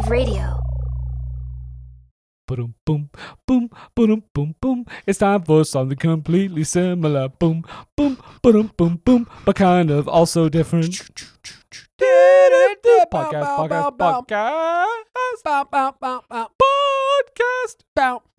Age Radio. Boom, boom, boom, boom, boom, boom. It's time for something completely similar. Boom, boom, boom, boom, boom, but kind of also different. Podcast, podcast, podcast, podcast.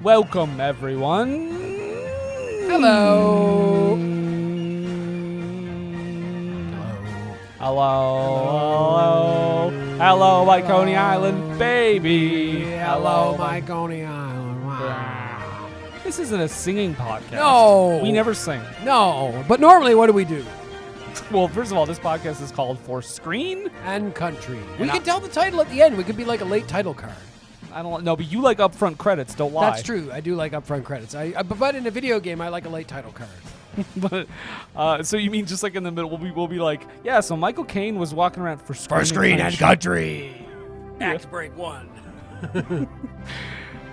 Welcome, everyone. Hello. Hello. Hello. Hello, my Coney Island baby. Hello, my Coney Island. Wow. This isn't a singing podcast. No. We never sing. No, but normally what do we do? Well, first of all, this podcast is called For Screen. And country. We And can tell the title at the end. We could be like a late title card. I don't know, but you like upfront credits, don't lie. That's true. I do like upfront credits. I, I but in a video game, I like a late title card. but uh, so you mean just like in the middle, we'll be, we'll be like, yeah. So Michael Caine was walking around for screen. and country. country. Act break one.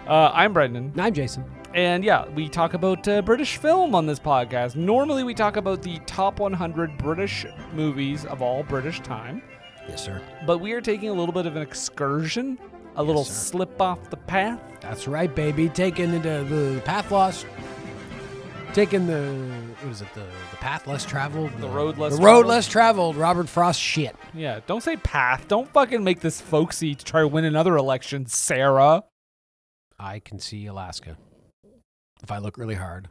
Uh, I'm Brendan, I'm Jason. and yeah, we talk about uh, British film on this podcast. Normally, we talk about the top 100 British movies of all British time, Yes, sir. but we are taking a little bit of an excursion, a little sir. slip off the path. That's right, baby. Taking the, the path lost. Taking the what is it? The the path less traveled. The road less The road traveled? less traveled. Robert Frost shit. Yeah, don't say path. Don't fucking make this folksy to try to win another election, Sarah. I can see Alaska if I look really hard.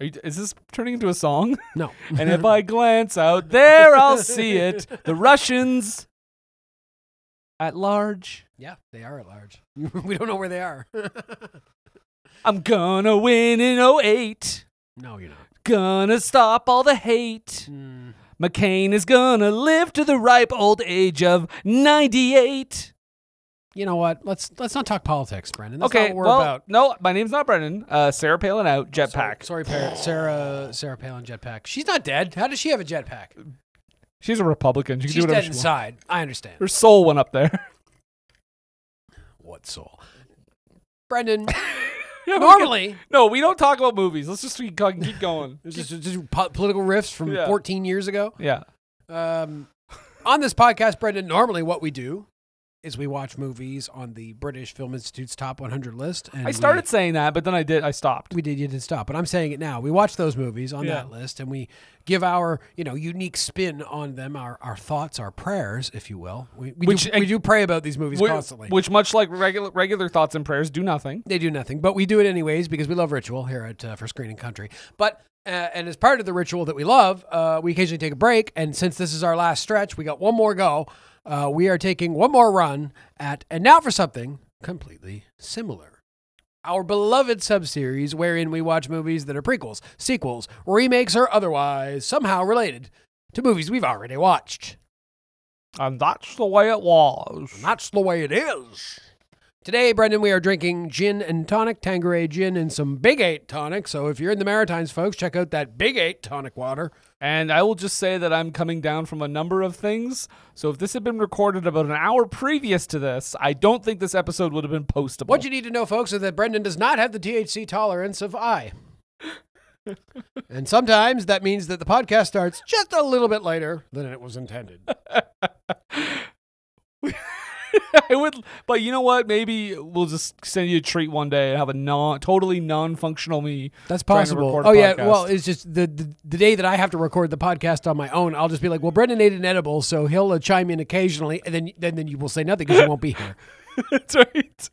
Are you, is this turning into a song? No. and if I glance out there, I'll see it. The Russians at large. yeah, they are at large. we don't know where they are. I'm gonna win in 08. no, you're not. Gonna stop all the hate. Mm, McCain is gonna live to the ripe old age of 98. you know what? Let's let's not talk politics, Brendan. That's okay, not what we're well, about. no, my name's not Brendan. Uh, Sarah Palin out, jetpack. Sorry, sorry Sarah Sarah Palin jetpack. She's not dead. How does she have a jetpack? She's a Republican. She can She's do whatever dead she wants. inside. I understand. Her soul went up there. What soul? Brendan, Yeah, we can- normally no, we don't talk about movies. Let's just keep, keep going. Just, just po- political riffs from Yeah. 14 years ago. yeah. Um, on this podcast, Brendan, normally what we do is we watch movies on the British Film Institute's top 100 list. And I started We, saying that, but then I did. I stopped. we did. You did stop, but I'm saying it now. We watch those movies on Yeah. that list, and we give our you know unique spin on them, our our thoughts, our prayers, if you will. We, we Which- do, we do pray about these movies constantly. Which, much like regular regular thoughts and prayers, do nothing. They do nothing, but we do it anyways because we love ritual here at uh, for Screen and Country. But uh, and as part of the ritual that we love, uh, we occasionally take a break. And since this is our last stretch, we got one more go. Uh, we are taking one more run at and now for something completely similar. Our beloved subseries, wherein we watch movies that are prequels, sequels, remakes, or otherwise somehow related to movies we've already watched. And that's the way it was. And that's the way it is. Today, Brendan, we are drinking gin and tonic, Tanqueray gin, and some Big Eight tonic. So if you're in the Maritimes, folks, check out that Big Eight tonic water. And I will just say that I'm coming down from a number of things. So if this had been recorded about an hour previous to this, I don't think this episode would have been postable. What you need to know, folks, is that Brendan does not have the THC tolerance of I. and sometimes that means that the podcast starts just a little bit later than it was intended. I would, but you know what? Maybe we'll just send you a treat one day and have a non, totally non-functional me. That's possible. Oh yeah. podcast. Well, it's just the, the the day that I have to record the podcast on my own. I'll just be like, "Well, Brendan ate an edible, so he'll uh, chime in occasionally," and then then then you will say nothing because you won't be here. That's right.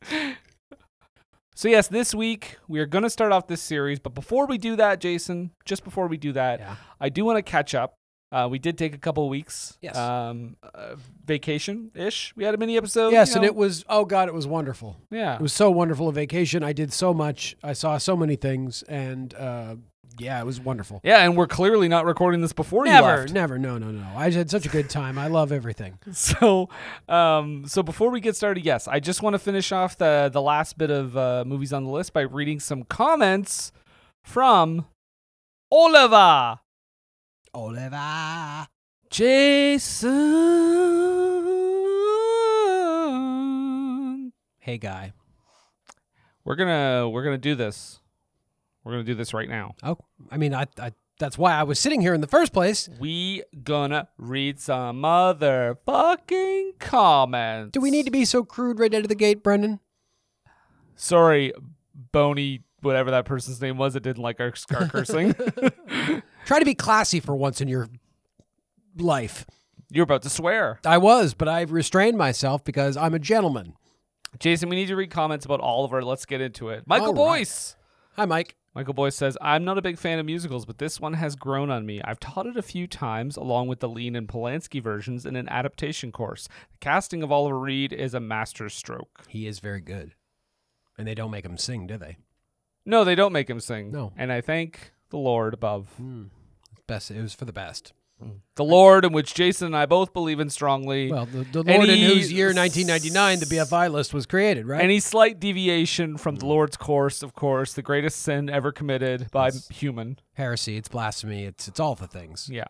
So yes, this week we are going to start off this series, but before we do that, Jason, just before we do that, Yeah. I do want to catch up. Uh, we did take a couple weeks, Yes. um, uh, vacation ish. We had a mini episode. yes, you and it was. Oh God, it was wonderful. yeah, It was so wonderful a vacation. I did so much. I saw so many things, and uh, yeah, it was wonderful. yeah, and we're clearly not recording this before you Never, left. never, no, no, no. I had such a good time. I love everything. So, um, so before we get started, yes, I just want to finish off the the last bit of uh, movies on the list by reading some comments from Oliver. Oliver. Jason. Hey, guy. We're gonna we're gonna do this. We're gonna do this right now. Oh, I mean, I, I. That's why I was sitting here in the first place. We gonna read some motherfucking comments. Do we need to be so crude right out of the gate, Brendan? Sorry, Bony, whatever that person's name was, that didn't like our, our cursing. Try to be classy for once in your life. You're about to swear. I was, but I've restrained myself because I'm a gentleman. Jason, we need to read comments about Oliver. Let's get into it. Michael All right. Boyce. Hi, Mike. Michael Boyce says, I'm not a big fan of musicals, but this one has grown on me. I've taught it a few times, along with the Lean and Polanski versions, in an adaptation course. The casting of Oliver Reed is a master stroke. He is very good. And they don't make him sing, do they? No, they don't make him sing. No. And I thank the Lord above. Hmm. Best. It was for the best. The Lord, in which Jason and I both believe in strongly. Well, the, the Lord in whose year 1999 the BFI list was created, right? Any slight deviation from the Lord's course, of course, the greatest sin ever committed by human. Heresy. It's blasphemy. It's it's all the things. Yeah,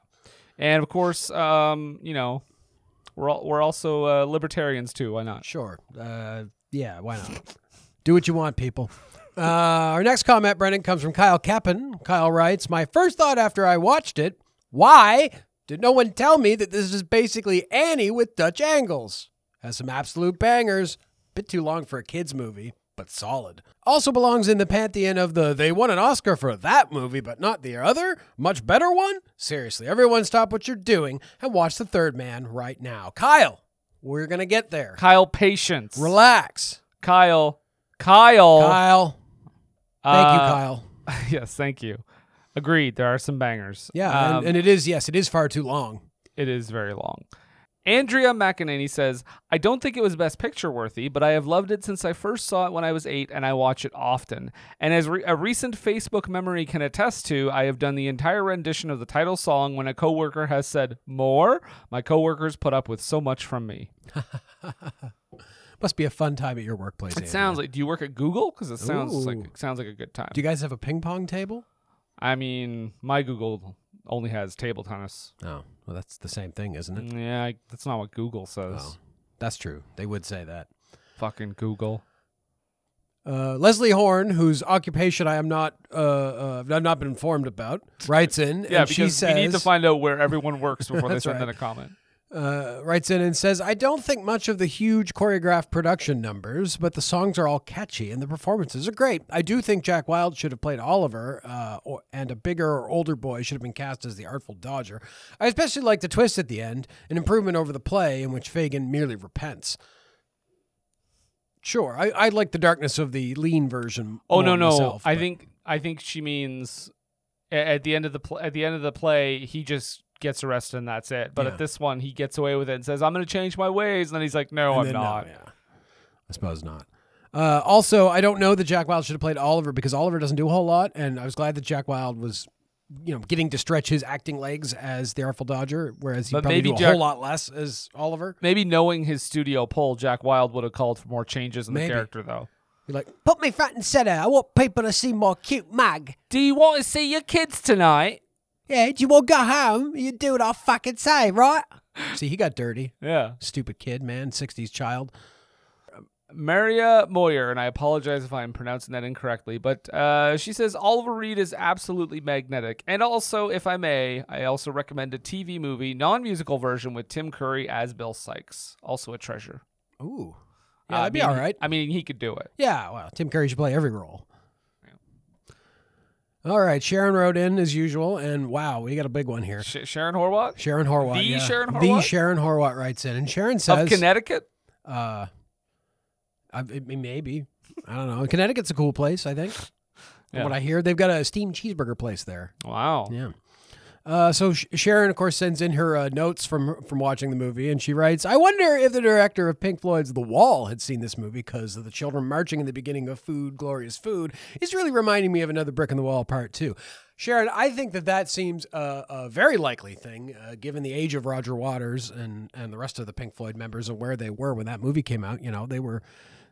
and of course, um, you know, we're all, we're also uh, libertarians too. Why not? Sure. Uh, yeah. Why not? Do what you want, people. Uh, our next comment, Brendan, comes from Kyle Kappen. Kyle writes, "My first thought after I watched it: Why did no one tell me that this is basically Annie with Dutch angles? Has some absolute bangers. Bit too long for a kids movie." But solid. Also belongs in the pantheon of the they won an Oscar for that movie, but not the other, much better one? Seriously, everyone stop what you're doing and watch The Third Man right now. Kyle, we're going to get there. Kyle, patience. Relax. Kyle, Kyle. Kyle. Thank you, Uh, Kyle. yes, thank you. Agreed. There are some bangers. Yeah, Um, and, and it is, yes, it is far too long. It is very long. Andrea McEnany says, I don't think it was Best Picture worthy, but I have loved it since I first saw it when I was eight and I watch it often. And as re- a recent Facebook memory can attest to, I have done the entire rendition of the title song when a coworker has said, More? My coworkers put up with so much from me. Must be a fun time at your workplace. It sounds like, do you work at Google? Because it sounds like Ooh. it sounds like a good time. Do you guys have a ping pong table? I mean, my Google only has table tennis. Oh, well, that's the same thing, isn't it? Yeah, I, that's not what Google says. Oh, that's true. They would say that. Fucking Google. Uh, Leslie Horn, whose occupation I am not, uh, uh, I've not been informed about, writes in Yeah, and she because says, we need to find out where everyone works before they send right. in a comment. Uh, writes in and says, I don't think much of the huge choreographed production numbers, but the songs are all catchy and the performances are great. I do think Jack Wild should have played Oliver, uh, or, and a bigger or older boy should have been cast as the Artful Dodger. I especially like the twist at the end, an improvement over the play in which Fagin merely repents. Sure, I, I like the darkness of the lean version. Oh no, no. myself, I but- think I think she means at the end of the pl- at the end of the play, he just gets arrested and that's it. But Yeah. at this one, he gets away with it and says, "I'm going to change my ways," and then he's like, "No, And I'm then no, not." yeah. I suppose not. Uh, also, I don't know that Jack Wild should have played Oliver because Oliver doesn't do a whole lot, and I was glad that Jack Wild was, you know, getting to stretch his acting legs as the Artful Dodger, whereas he But probably maybe do a Jack- whole lot less as Oliver. Maybe knowing his studio pull, Jack Wild would have called for more changes in Maybe. the character, though. You're like, put me front and center. I want people to see my cute mag. Do you want to see your kids tonight? Yeah, do you want to go home? You do what I fucking say, right? See, he got dirty. Yeah. Stupid kid, man. 60s child. Maria Moyer, and I apologize if I'm pronouncing that incorrectly, but uh, she says Oliver Reed is absolutely magnetic. And also, if I may, I also recommend a TV movie, non musical version with Tim Curry as Bill Sikes. Also a treasure. Ooh. Uh, Yeah, that'd I be mean, all right. I mean, he could do it. Yeah, well, Tim Curry should play every role. All right, Sharon wrote in as usual, and wow, we got a big one here. Sh- Sharon Horwath Sharon Horwath. The yeah. Sharon The Horwath? Sharon Horwath writes in, and Sharon says of Connecticut. uh, I, maybe. I don't know. Connecticut's a cool place, I think. From what I hear, they've got a steamed cheeseburger place there. Wow. Yeah. Uh, so Sharon, of course, sends in her uh, notes from from watching the movie, and she writes, "I wonder if the director of Pink Floyd's The Wall had seen this movie because of the children marching in the beginning of Food, Glorious Food is really reminding me of another Brick in the Wall Part Two. Sharon, I think that that seems a, a very likely thing, uh, given the age of Roger Waters and and the rest of the Pink Floyd members and where they were when that movie came out. You know, they were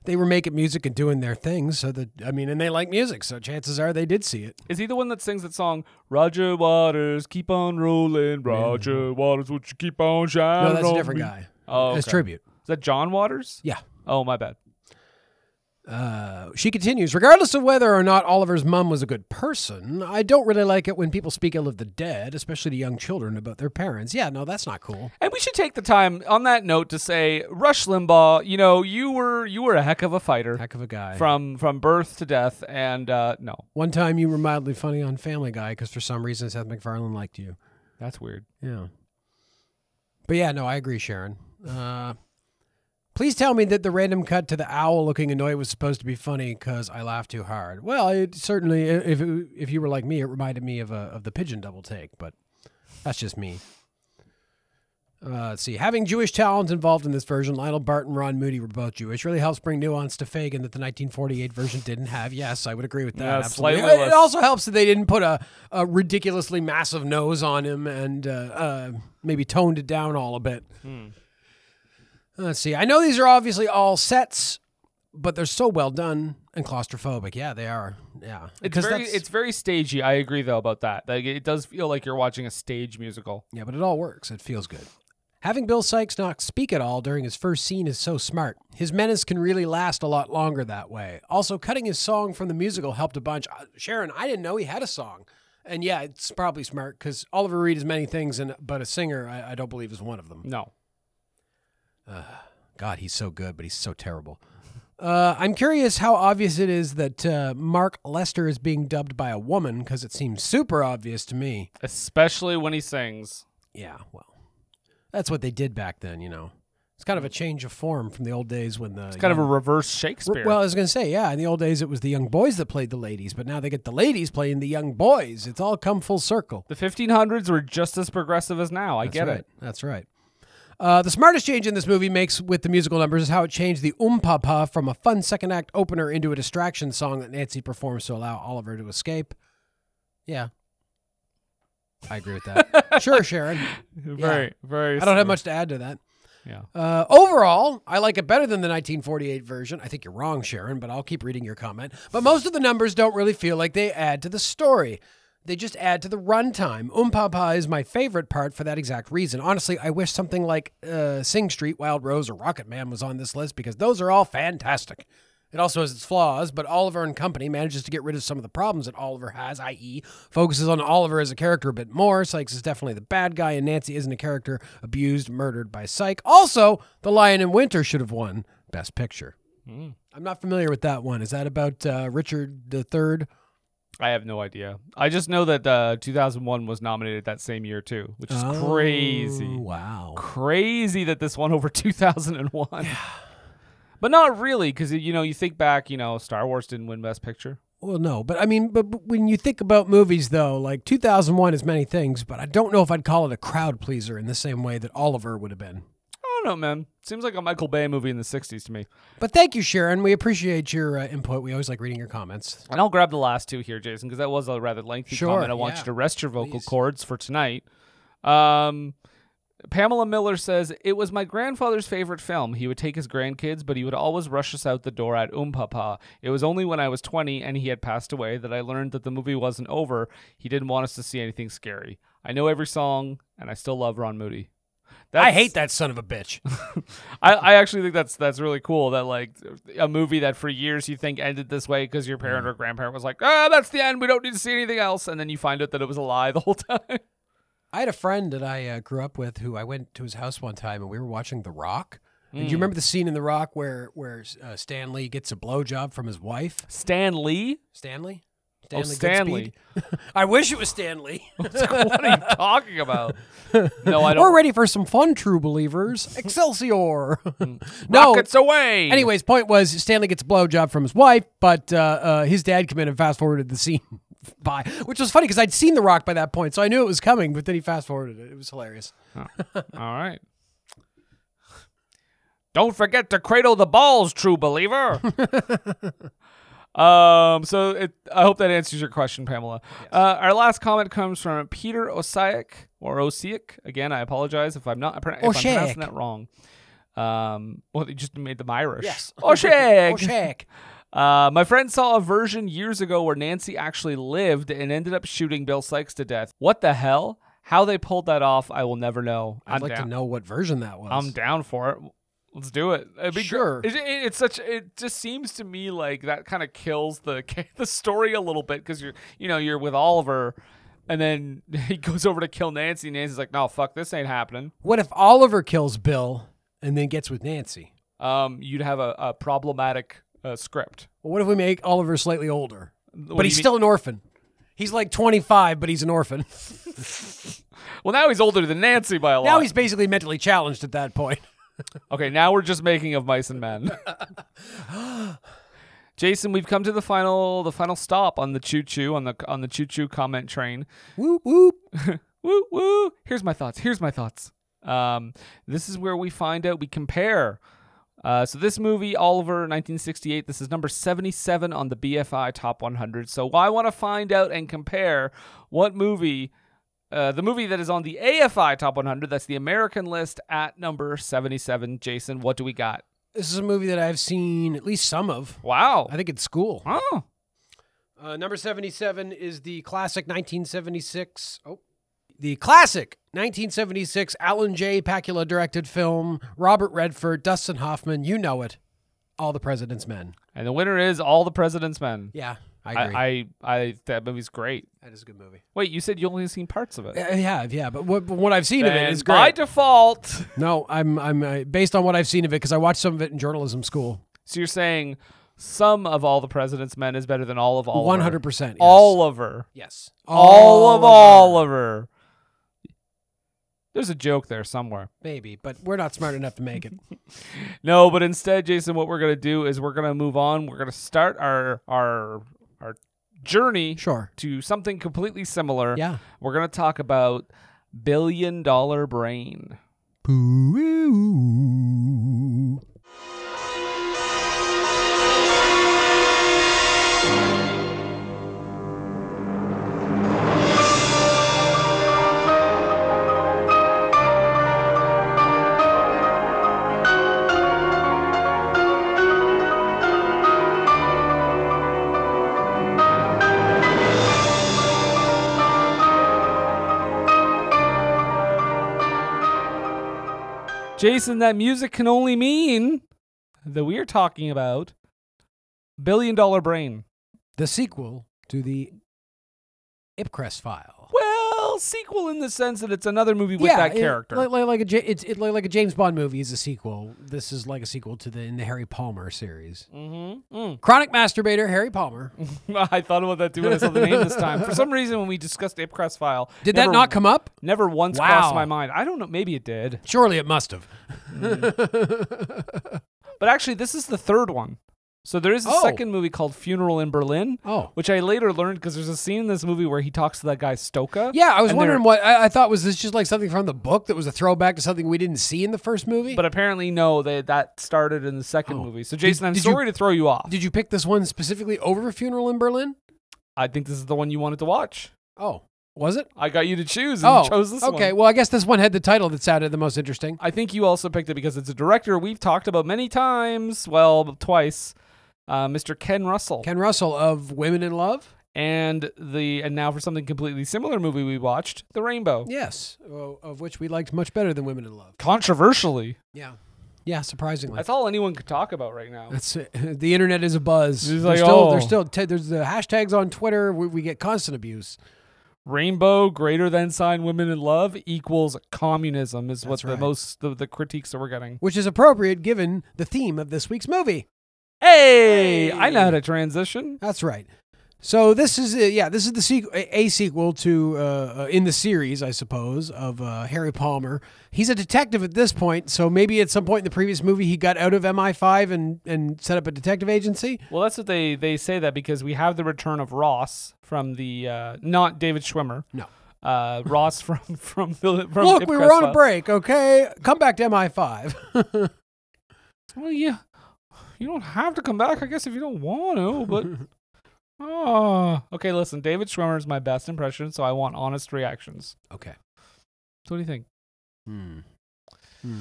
they were making music and doing their things. So that I mean, and they like music, so chances are they did see it. Is he the one that sings that song? Roger Waters, keep on rolling. Roger Waters, would you keep on shining? No, that's a on different me? guy. Oh, As okay. tribute. Is that John Waters? Yeah. Oh, my bad. Uh, she continues, regardless of whether or not Oliver's mum was a good person, I don't really like it when people speak ill of the dead, especially to young children about their parents. Yeah, no, that's not cool. And we should take the time on that note to say, Rush Limbaugh, you know, you were you were a heck of a fighter Heck of a guy. from from birth to death, and uh, no, One time you were mildly funny on Family Guy because for some reason Seth MacFarlane liked you. that's weird. Yeah. But yeah, no, I agree, Sharon. Uh, please tell me that the random cut to the owl looking annoyed was supposed to be funny because I laughed too hard. Well, it certainly, if it, if you were like me, it reminded me of a, of the pigeon double take, but that's just me. Uh, let's see. Having Jewish talent involved in this version, Lionel Bart and Ron Moody were both Jewish. Really helps bring nuance to Fagin that the 1948 version didn't have. Yes, I would agree with that. Yeah, absolutely. It, it also helps that they didn't put a, a ridiculously massive nose on him and uh, uh, maybe toned it down all a bit. Let's see. I know these are obviously all sets, but they're so well done and claustrophobic. Yeah, they are. Yeah, It's very that's- it's very stagey. I agree though about that. Like it does feel like you're watching a stage musical. Yeah, but it all works. It feels good. Having Bill Sikes not speak at all during his first scene is so smart. His menace can really last a lot longer that way. Also, cutting his song from the musical helped a bunch. Uh, Sharon, I didn't know he had a song. And yeah, it's probably smart because Oliver Reed is many things, and but a singer, I, I don't believe is one of them. No. God, he's so good, but he's so terrible. Uh, I'm curious how obvious it is that uh, Mark Lester is being dubbed by a woman because it seems super obvious to me. Especially when he sings. Yeah, well, that's what they did back then, you know. It's kind of a change of form from the old days when the It's kind of a reverse Shakespeare. well, I was going to say, yeah, in the old days it was the young boys that played the ladies, but now they get the ladies playing the young boys. It's all come full circle. the 1500s were just as progressive as now. I That's get right. it. That's right. Uh, the smartest change in this movie makes with the musical numbers is how it changed the Um Papa from a fun second act opener into a distraction song that Nancy performs to allow Oliver to escape. Yeah. I agree with that. sure, Sharon. Very, very. I don't have much to add to that. Yeah. Uh, overall, I like it better than the 1948 version. I think you're wrong, Sharon, but I'll keep reading your comment. But most of the numbers don't really feel like they add to the story. They just add to the runtime. Um Papa is my favorite part for that exact reason. Honestly, I wish something like uh, Sing Street, Wild Rose, or Rocket Man was on this list because those are all fantastic. It also has its flaws, but Oliver and Company manages to get rid of some of the problems that Oliver has, i.e., focuses on Oliver as a character a bit more. Sikes is definitely the bad guy, and Nancy isn't a character abused, murdered by Sike. Also, The Lion in Winter should have won Best Picture. I'm not familiar with that one. Is that about uh, Richard III? I have no idea. I just know that uh, 2001 was nominated that same year too, which is Oh, crazy. Wow. Crazy that this won over 2001. But not really, because you know you think back. You know, Star Wars didn't win Best Picture. Well, no, but I mean, but, but when you think about movies, though, like 2001 is many things, but I don't know if I'd call it a crowd pleaser in the same way that Oliver would have been. I don't know, man. Seems like a Michael Bay movie in the 60s to me. But thank you, Sharon. We appreciate your uh, input. We always like reading your comments. And I'll grab the last two here, Jason, because that was a rather lengthy Sure, comment. I want yeah. you to rest your vocal Please. cords for tonight. Um, Pamela Miller says it was my grandfather's favorite film. He would take his grandkids, but he would always rush us out the door at Um Papa. It was only when I was 20 and he had passed away that I learned that the movie wasn't over. He didn't want us to see anything scary. I know every song, and I still love Ron Moody. I hate that son of a bitch. I, I actually think that's that's really cool that like a movie that for years you think ended this way because your parent or grandparent was like, ah, that's the end. We don't need to see anything else, and then you find out that it was a lie the whole time. I had a friend that I uh, grew up with who I went to his house one time and we were watching The Rock. And do you remember the scene in The Rock where where uh, Stanley gets a blowjob from his wife? Stan Lee? Stanley. Oh, Stanley. I wish it was Stanley. what are you talking about? No, I don't. We're ready for some fun, true believers. Excelsior. no. Rockets away. Anyways, point was Stanley gets a blowjob from his wife, but uh, uh, his dad came in and fast forwarded the scene by, which was funny because I'd seen The Rock by that point, so I knew it was coming. But then he fast forwarded it. It was hilarious. All right. Don't forget to cradle the balls, true believer. Um. So it. I hope that answers your question, Pamela. Uh, our last comment comes from Peter Osiak or Osiak. Again, I apologize if I'm not if I'm pronouncing that wrong. Um. Well, they just made them Irish. Yes. Osiak. Oh, Shaq. Uh, my friend saw a version years ago where Nancy actually lived and ended up shooting Bill Sikes to death. What the hell? How they pulled that off, I will never know. I'd I'm like down. to know what version that was. I'm down for it. Let's do it. It'd be Sure. It, it- it's such. It just seems to me like that kind of kills the the story a little bit because you're you know you're with Oliver, and then he goes over to kill Nancy. Nancy's like, no, fuck, this ain't happening. what if Oliver kills Bill and then gets with Nancy? Um, you'd have a, a problematic uh, script. Well, what if we make Oliver slightly older, What but he's still an orphan? He's like 25, but he's an orphan. well. Now he's older than Nancy by a lot. Now he's basically mentally challenged at that point. Okay, now we're just making of mice and men. Jason, we've come to the final the final stop on the choo choo on the on the choo choo comment train. whoop whoop. Woo woo. Here's my thoughts. Here's my thoughts. Um, this is where we find out we compare. Uh, so this movie, Oliver, 1968. This is number 77 on the BFI Top 100. So I want to find out and compare what movie, uh, the movie that is on the AFI Top 100. That's the American list at number 77. Jason, what do we got? This is a movie that I've seen at least some of. Wow. I think it's school. Oh, Uh, number 77 is the classic 1976. Oh. The classic 1976 Alan J. Pakula directed film, Robert Redford, Dustin Hoffman, you know it. All the President's Men. and the winner is All the President's Men. Yeah, I agree. I, I, I, that movie's great. that is a good movie. Wait, you said you only seen parts of it. Uh, yeah, yeah, but what, but what I've seen of it is And is by default. no, I'm I'm uh, based on what I've seen of it because I watched some of it in journalism school. So you're saying some of all the President's Men is better than all of Oliver? One hundred percent. Oliver. Yes. All of Oliver. There's a joke there somewhere. Maybe, but we're not smart enough to make it. No, but instead, Jason, what we're gonna do is we're gonna move on. We're gonna start our our our journey Sure. to something completely similar. Yeah. We're gonna talk about Billion Dollar Brain. Jason, that music can only mean that we are talking about Billion Dollar Brain. The sequel to the Ipcress file. Well, sequel in the sense that it's another movie with that it- character. like, like, like a it's it, like, like a James Bond movie is a sequel. This is like a sequel to the in the Harry Palmer series. mm-hmm. Mm. Chronic masturbator Harry Palmer. I thought about that too when I saw the name this time. For some reason, when we discussed Ipcress File, Did never- that not come up? Never once Wow. crossed my mind. I don't know. Maybe it did. Surely it must have. But actually, this is the third one. So there is a Oh. second movie called Funeral in Berlin, Oh. which I later learned because there's a scene in this movie where he talks to that guy Stoka. Yeah, I was wondering what I, I thought was this just like something from the book that was a throwback to something we didn't see in the first movie. But apparently, no, they, that started in the second Oh. movie. So, Jason, I'm did you- sorry to throw you off. did you pick this one specifically over Funeral in Berlin? I think this is the one you wanted to watch. Oh, was it? I got you to choose and Oh, chose this one. okay. Well, I guess this one had the title that sounded the most interesting. I think you also picked it because it's a director we've talked about many times. Well, twice. Uh, Mr. Ken Russell. Ken Russell of Women in Love. and the and now for something completely similar movie we watched, The Rainbow. Yes, of which we liked much better than Women in Love. Controversially. Yeah, yeah. Surprisingly, That's all anyone could talk about right now. That's the internet is a buzz. There's like, still, oh. there's still te- there's the hashtags on Twitter. We, we get constant abuse. rainbow greater than sign women in love equals communism is what That's the most the, the critiques that we're getting. Which is appropriate given the theme of this week's movie. Hey, I know how to transition. That's right. So this is uh, yeah, this is the sequel, a, sequel to uh, uh, in the series, I suppose, of uh, Harry Palmer. He's a detective at this point, so maybe at some point in the previous movie he got out of MI5 and and set up a detective agency. Well, that's what they they say that because we have the return of Ross from the uh, not David Schwimmer. No. Uh, Ross from from from Look, we were on a break. Okay, come back to MI5. Well, yeah, you don't have to come back, I guess, if you don't want to. But oh, okay. Listen, David Schwimmer is my best impression, so I want honest reactions. okay. So what do you think? Hmm. Hmm.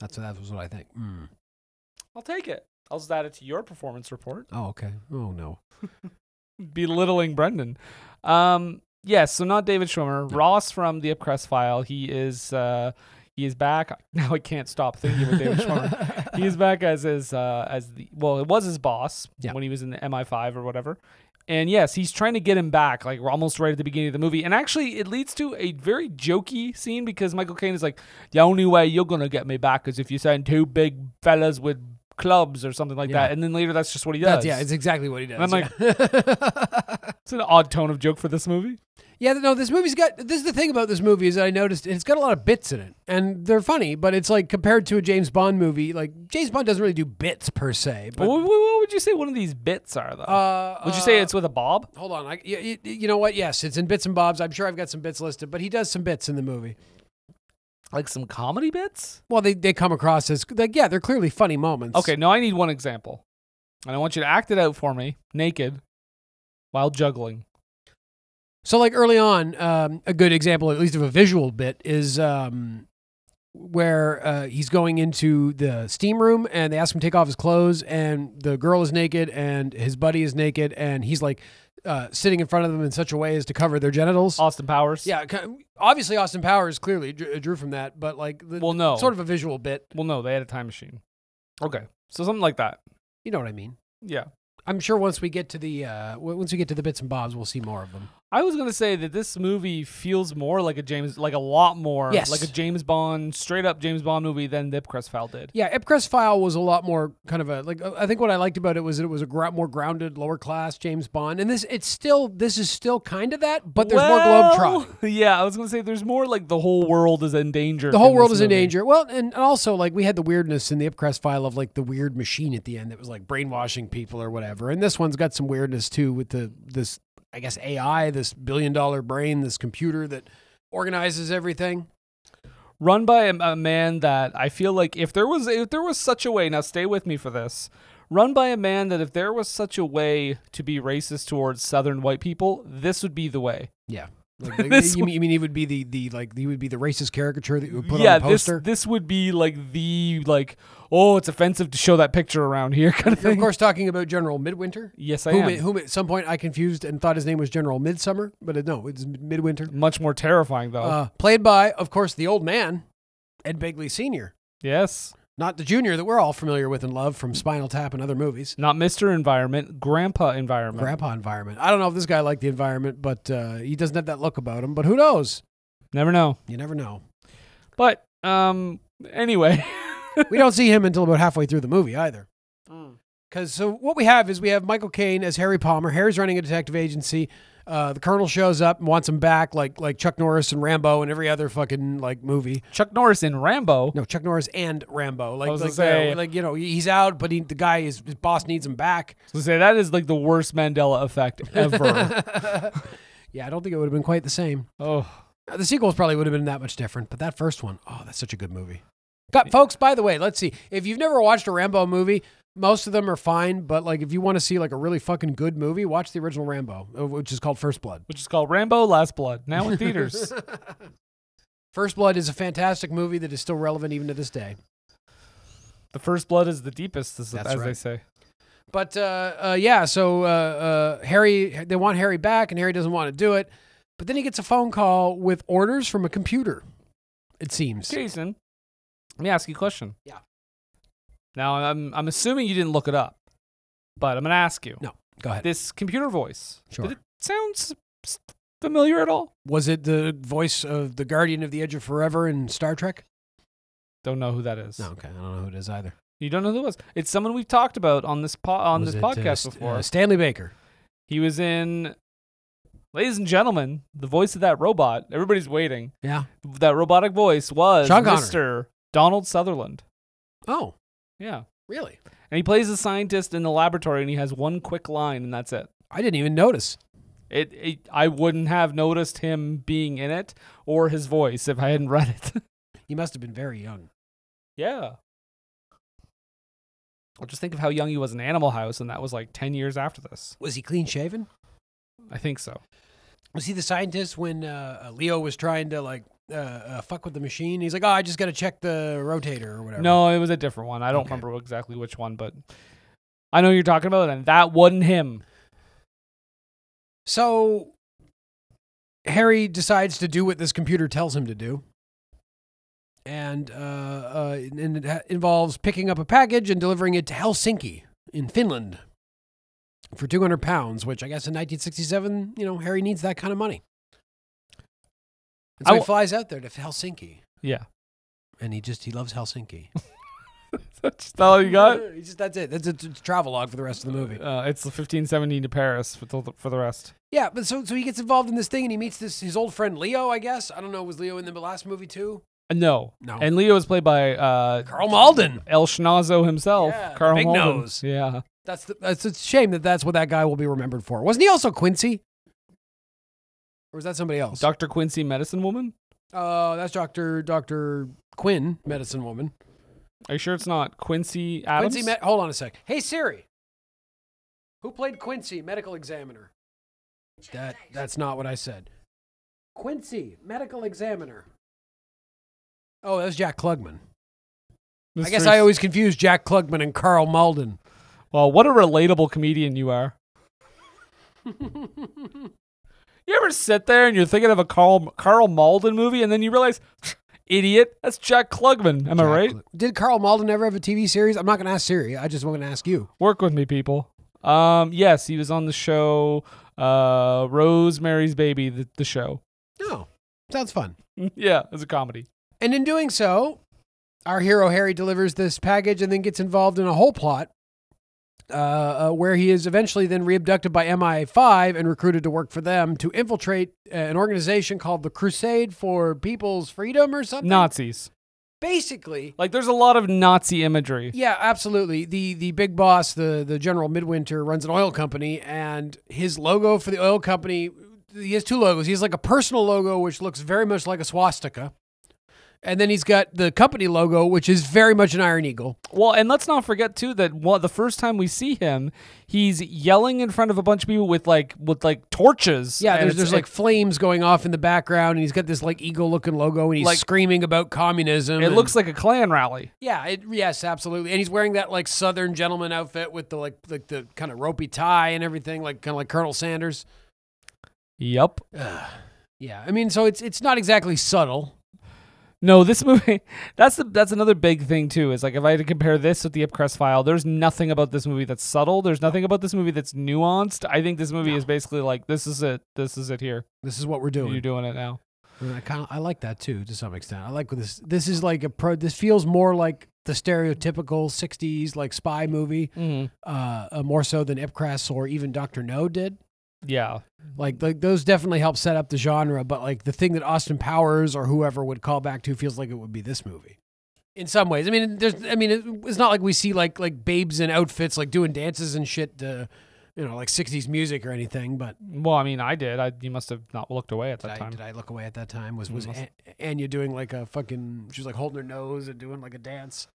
That's that was what I think. Hmm. I'll take it. I'll just add it to your performance report. Oh, okay. Oh no. belittling Brendan. Um, yes, so not David Schwimmer. Ross from the Ipcress file. He is uh, he is back. Now I can't stop thinking of David Schwimmer. He is back as his uh, as the well, it was his boss Yeah. when he was in the MI5 or whatever. And yes, he's trying to get him back, like we're almost right at the beginning of the movie. And actually, it leads to a very jokey scene because Michael Caine is like, "The only way you're gonna get me back is if you send two big fellas with clubs or something like Yeah. that." And then later, that's just what he does. That's, yeah, it's exactly what he does. I'm like- it's an odd tone of joke for this movie. Yeah, no, this movie's got. This is the thing about this movie is that I noticed it's got a lot of bits in it, and they're funny. But it's like compared to a James Bond movie, like James Bond doesn't really do bits per se. But what, what- would you say one of these bits are, though? uh, would you say uh, it's with a bob? Hold on, I, you, you- you know what? Yes, it's in bits and bobs. I'm sure I've got some bits listed, but he does some bits in the movie. Like some comedy bits? Well, they they come across as like yeah, they're clearly funny moments. Okay, no, I need one example. And I want you to act it out for me, naked, while juggling. So like early on, um, a good example, at least of a visual bit, is um, where uh, he's going into the steam room and they ask him to take off his clothes, and the girl is naked and his buddy is naked, and he's like uh, sitting in front of them in such a way as to cover their genitals. Austin Powers? Yeah, obviously Austin Powers clearly drew, from that, but like the, Well, no. sort of a visual bit. Well, no, they had a time machine. Okay. So something like that. You know what I mean? Yeah. I'm sure once we get to the uh, once we get to the bits and bobs, we'll see more of them. I was gonna say that this movie feels more like a James, like a lot more, Yes. like a James Bond, straight up James Bond movie than the Ipcress File did. Yeah, Ipcress File was a lot more kind of a like. uh, I think what I liked about it was that it was a more grounded, lower class James Bond, and this it's still this is still kind of that, but there's more Well, globetrotting. Yeah, I was gonna say there's more like the whole world is in danger. The whole world is in danger. Well, and also like we had the weirdness in the Ipcress File of like the weird machine at the end that was like brainwashing people or whatever, and this one's got some weirdness too with the this I guess AI, this billion dollar brain, this computer that organizes everything. run by a, a man that I feel like if there was if there was such a way now stay with me for this run by a man that if there was such a way to be racist towards southern white people this would be the way Yeah. Like, like, This you, mean, you mean he would be the, the like he would be the racist caricature that you would put yeah on a this poster? this would be like the like oh it's offensive to show that picture around here kind of Of thing course, talking about General Midwinter, yes I whom, am it- whom at some point I confused and thought his name was General Midsummer, but it, no, it's Midwinter. much more terrifying though Uh, played by, of course, the old man, Ed Begley Sr., yes not the junior that we're all familiar with and love from Spinal Tap and other movies. not Mr. Environment Grandpa Environment Grandpa environment. I don't know if this guy liked the environment, but uh, he doesn't have that look about him. But who knows? never know You never know. but um anyway we don't see him until about halfway through the movie either. Because so what we have is we have Michael Caine as Harry Palmer. Harry's running a detective agency. Uh, the Colonel shows up and wants him back, like like Chuck Norris and Rambo and every other fucking like movie. Chuck Norris and Rambo No, Chuck Norris and Rambo. Like was like, gonna say- uh, like you know he's out, but he, the guy is his boss needs him back. So say that is like the worst Mandela effect ever. Yeah, I don't think it would have been quite the same. oh, Uh, The sequels probably would have been that much different, but that first one, oh, that's such a good movie. Got folks, by the way, let's see. If you've never watched a Rambo movie, most of them are fine, but like if you want to see like a really fucking good movie, watch the original Rambo, uh, which is called First Blood. which is called Rambo: Last Blood, now in theaters. First Blood is a fantastic movie that is still relevant even to this day. the first blood is the deepest, as, That's as they say. But uh, uh, yeah, so uh, uh, Harry, they want Harry back, and Harry doesn't want to do it. But then he gets a phone call with orders from a computer. It seems. Jason, let me ask you a question. Yeah. Now I'm I'm assuming you didn't look it up, but I'm gonna ask you. No, go ahead. This computer voice. Sure. Did it sound s- Familiar at all? Was it the voice of the Guardian of the Edge of Forever in Star Trek? Don't know who that is. No, okay, I don't know who it is either. You don't know who it was? It's someone we've talked about on this po- on Was this it, uh, podcast St- before. uh, Stanley Baker. he was in Ladies and gentlemen, the voice of that robot, everybody's waiting. Yeah. That robotic voice was Sean Connery. Mr. Donald Sutherland. Oh, Yeah. really? And he plays a scientist in the laboratory and he has one quick line and that's it. I didn't even notice. It, it I wouldn't have noticed him being in it or his voice if I hadn't read it. He must have been very young. yeah. Well, just think of how young he was in Animal House, and that was like 10 years after this. Was he clean shaven? I think so. Was he the scientist when uh, Leo was trying to like uh, uh, fuck with the machine? He's like, "Oh, I just got to check the rotator or whatever." No, it was a different one. I don't Okay. remember exactly which one, but I know you're talking about, it, and that wasn't him. So Harry decides to do what this computer tells him to do. And, uh, uh, and it ha- involves picking up a package and delivering it to Helsinki in Finland for 200 pounds, which I guess in 1967, you know, Harry needs that kind of money. And so I he flies out there to Helsinki Yeah. and he just, he loves Helsinki. That's all you got? He just, that's it. That's a, it's a travel log for the rest of the movie. Uh, it's the 1517 to Paris for the, for the rest. Yeah, but so so he gets involved in this thing and he meets this his old friend Leo, I guess. I don't know, was Leo in the last movie too? Uh, no. No. And Leo is played by uh, Karl Malden. El Schnazzo himself. Yeah, the Karl big Malden. nose. Yeah. That's the, that's a shame that that's what that guy will be remembered for. Wasn't he also Quincy? Or was that somebody else? Dr. Quincy, Medicine Woman? uh, that's Doctor Doctor Quinn, medicine woman. Are you sure it's not Quincy Adams? Quincy, hold on a sec. Hey Siri, who played Quincy, medical examiner? That that's not what I said. Quincy, medical examiner. Oh, that's Jack Klugman. I guess I always confuse Jack Klugman and Karl Malden. Well, what a relatable comedian you are. You ever sit there and you're thinking of a Karl Karl Malden movie and then you realize, idiot, that's Jack Klugman. Am I right? Did Karl Malden ever have a TV series? I'm not going to ask Siri. I just want to ask you. Work with me, people. Um, yes, he was on the show uh, Rosemary's Baby, the, the show. No, sounds fun. yeah, it's a comedy. And in doing so, our hero Harry delivers this package and then gets involved in a whole plot uh, uh, where he is eventually then reabducted by MI5 and recruited to work for them to infiltrate uh, an organization called the Crusade for People's Freedom or something. Nazis. Basically, Like, there's a lot of Nazi imagery. Yeah, absolutely. The the big boss, the the General Midwinter, runs an oil company, and his logo for the oil company, he has two logos. He has like a personal logo, which looks very much like a swastika, and then he's got the company logo, which is very much an Iron Eagle. Well, and let's not forget too that the first time we see him, he's yelling in front of a bunch of people with like with like torches. Yeah, there's there's like flames going off in the background, and he's got this like eagle looking logo, and he's Like- screaming about communism. it and- looks like a Klan rally. yeah, it, yes, absolutely, and he's wearing that like Southern gentleman outfit with the like like the kind of ropey tie and everything, like kind of like Colonel Sanders. Yep. Yeah, I mean, so it's it's not exactly subtle. No, this movie. That's the that's another big thing too. Is like if I had to compare this with the Ipcress File, there's nothing about this movie that's subtle. There's nothing about this movie that's nuanced. I think this movie is basically like this is it. This is it here. This is what we're doing. You're doing it now. And I kind of I like that too to some extent. I like this. This is like a pro. This feels more like the stereotypical '60s like spy movie, Mm-hmm. uh, uh, more so than Ipcress or even Doctor No did. Yeah. Like, like those definitely help set up the genre. But like the thing that Austin Powers or whoever would call back to feels like it would be this movie. In some ways, I mean, there's, I mean, it, it's not like we see like like babes in outfits like doing dances and shit to, you know, like '60s music or anything. But Well, I mean, I did. I you must have not looked away at Did that I, time. did I look away at that time? Was was must- An- Anya doing like a fucking? She was like holding her nose and doing like a dance.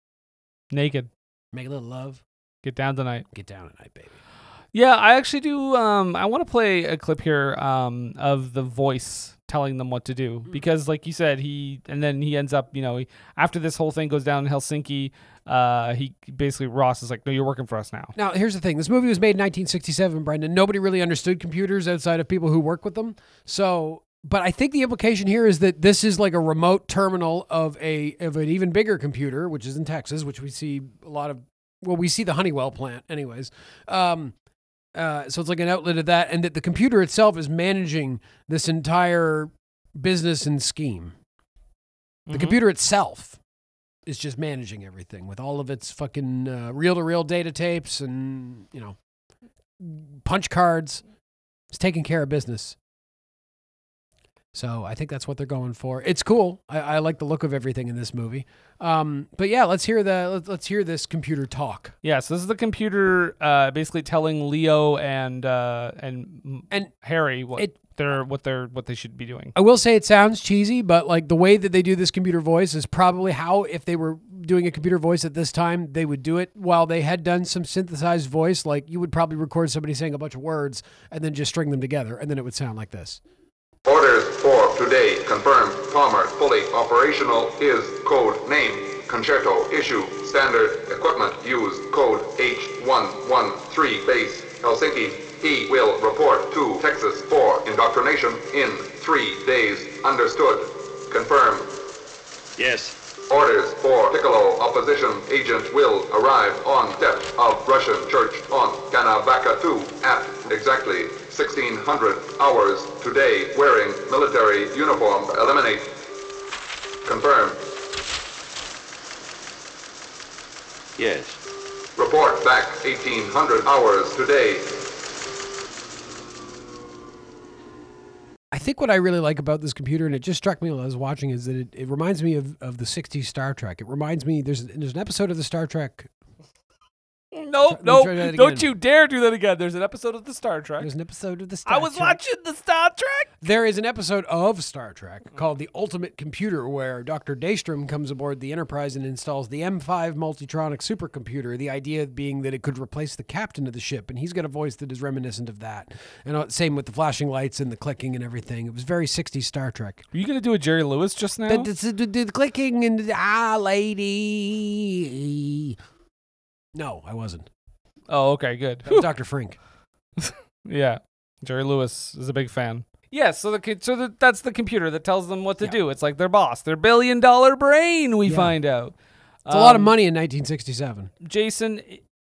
Naked. Make a little love. Get down tonight. Get down at night, baby. Yeah, I actually do. Um, I want to play a clip here um, of the voice telling them what to do Hmm. because, like you said, he and then he ends up, you know, he, after this whole thing goes down in Helsinki, uh, he basically Ross is like, "No, you're working for us now." Now, here's the thing. This movie was made in 1967, Brendan. Nobody really understood computers outside of people who work with them. So, but I think the implication here is that this is like a remote terminal of a of an even bigger computer, which is in Texas, which we see a lot of. Well, we see the Honeywell plant, anyways. Um, Uh, so it's like an outlet of that, and that the computer itself is managing this entire business and scheme. The Mhm. computer itself is just managing everything with all of its fucking uh, reel-to-reel data tapes and you know punch cards. It's taking care of business. So I think that's what they're going for. It's cool. I, I like the look of everything in this movie. Um, but yeah, let's hear the let's, hear this computer talk. Yeah, so this is the computer uh, basically telling Leo and uh, and And Harry what it- they're what they're what they should be doing. I will say it sounds cheesy, but like the way that they do this computer voice is probably how if they were doing a computer voice at this time, they would do it while they had done some synthesized voice. Like you would probably record somebody saying a bunch of words and then just string them together, and then it would sound like this. Today confirmed. Palmer fully operational is code name. Concerto issue. Standard equipment used. Code H113 base. Helsinki. He will report to Texas for indoctrination in three days. Understood. Confirm. Yes. Orders for Piccolo opposition agent will arrive on steps of Russian church on Ganavaka 2 at exactly 1600 hours today wearing military uniform. Eliminate. Confirm. Yes. Report back 1800 hours today. I think what I really like about this computer, and it just struck me while I was watching, is that it, it reminds me of, of the 60s Star Trek. It reminds me, there's, there's an episode of the Star Trek, No, Try- let me no, try that don't again. you dare do that again. There's an episode of the Star Trek. there's an episode of the Star Trek. I was Trek. watching the Star Trek. There is an episode of Star Trek called The Ultimate Computer where Dr. Daystrom comes aboard the Enterprise and installs the M5 Multitronic supercomputer, the idea being that it could replace the captain of the ship. And he's got a voice that is reminiscent of that. And uh, same with the flashing lights and the clicking and everything. It was very 60s Star Trek. Are you gonna do a Jerry Lewis just now? The, the, the- the clicking and the, ah, lady. No, I wasn't. oh, okay, good. That was Dr. Frink. Yeah, Jerry Lewis is a big fan. Yes, so the so the, that's the computer that tells them what to Yeah. do. It's like their boss, their billion dollar brain. We Yeah. find out. It's a lot of Um, money in 1967. Jason.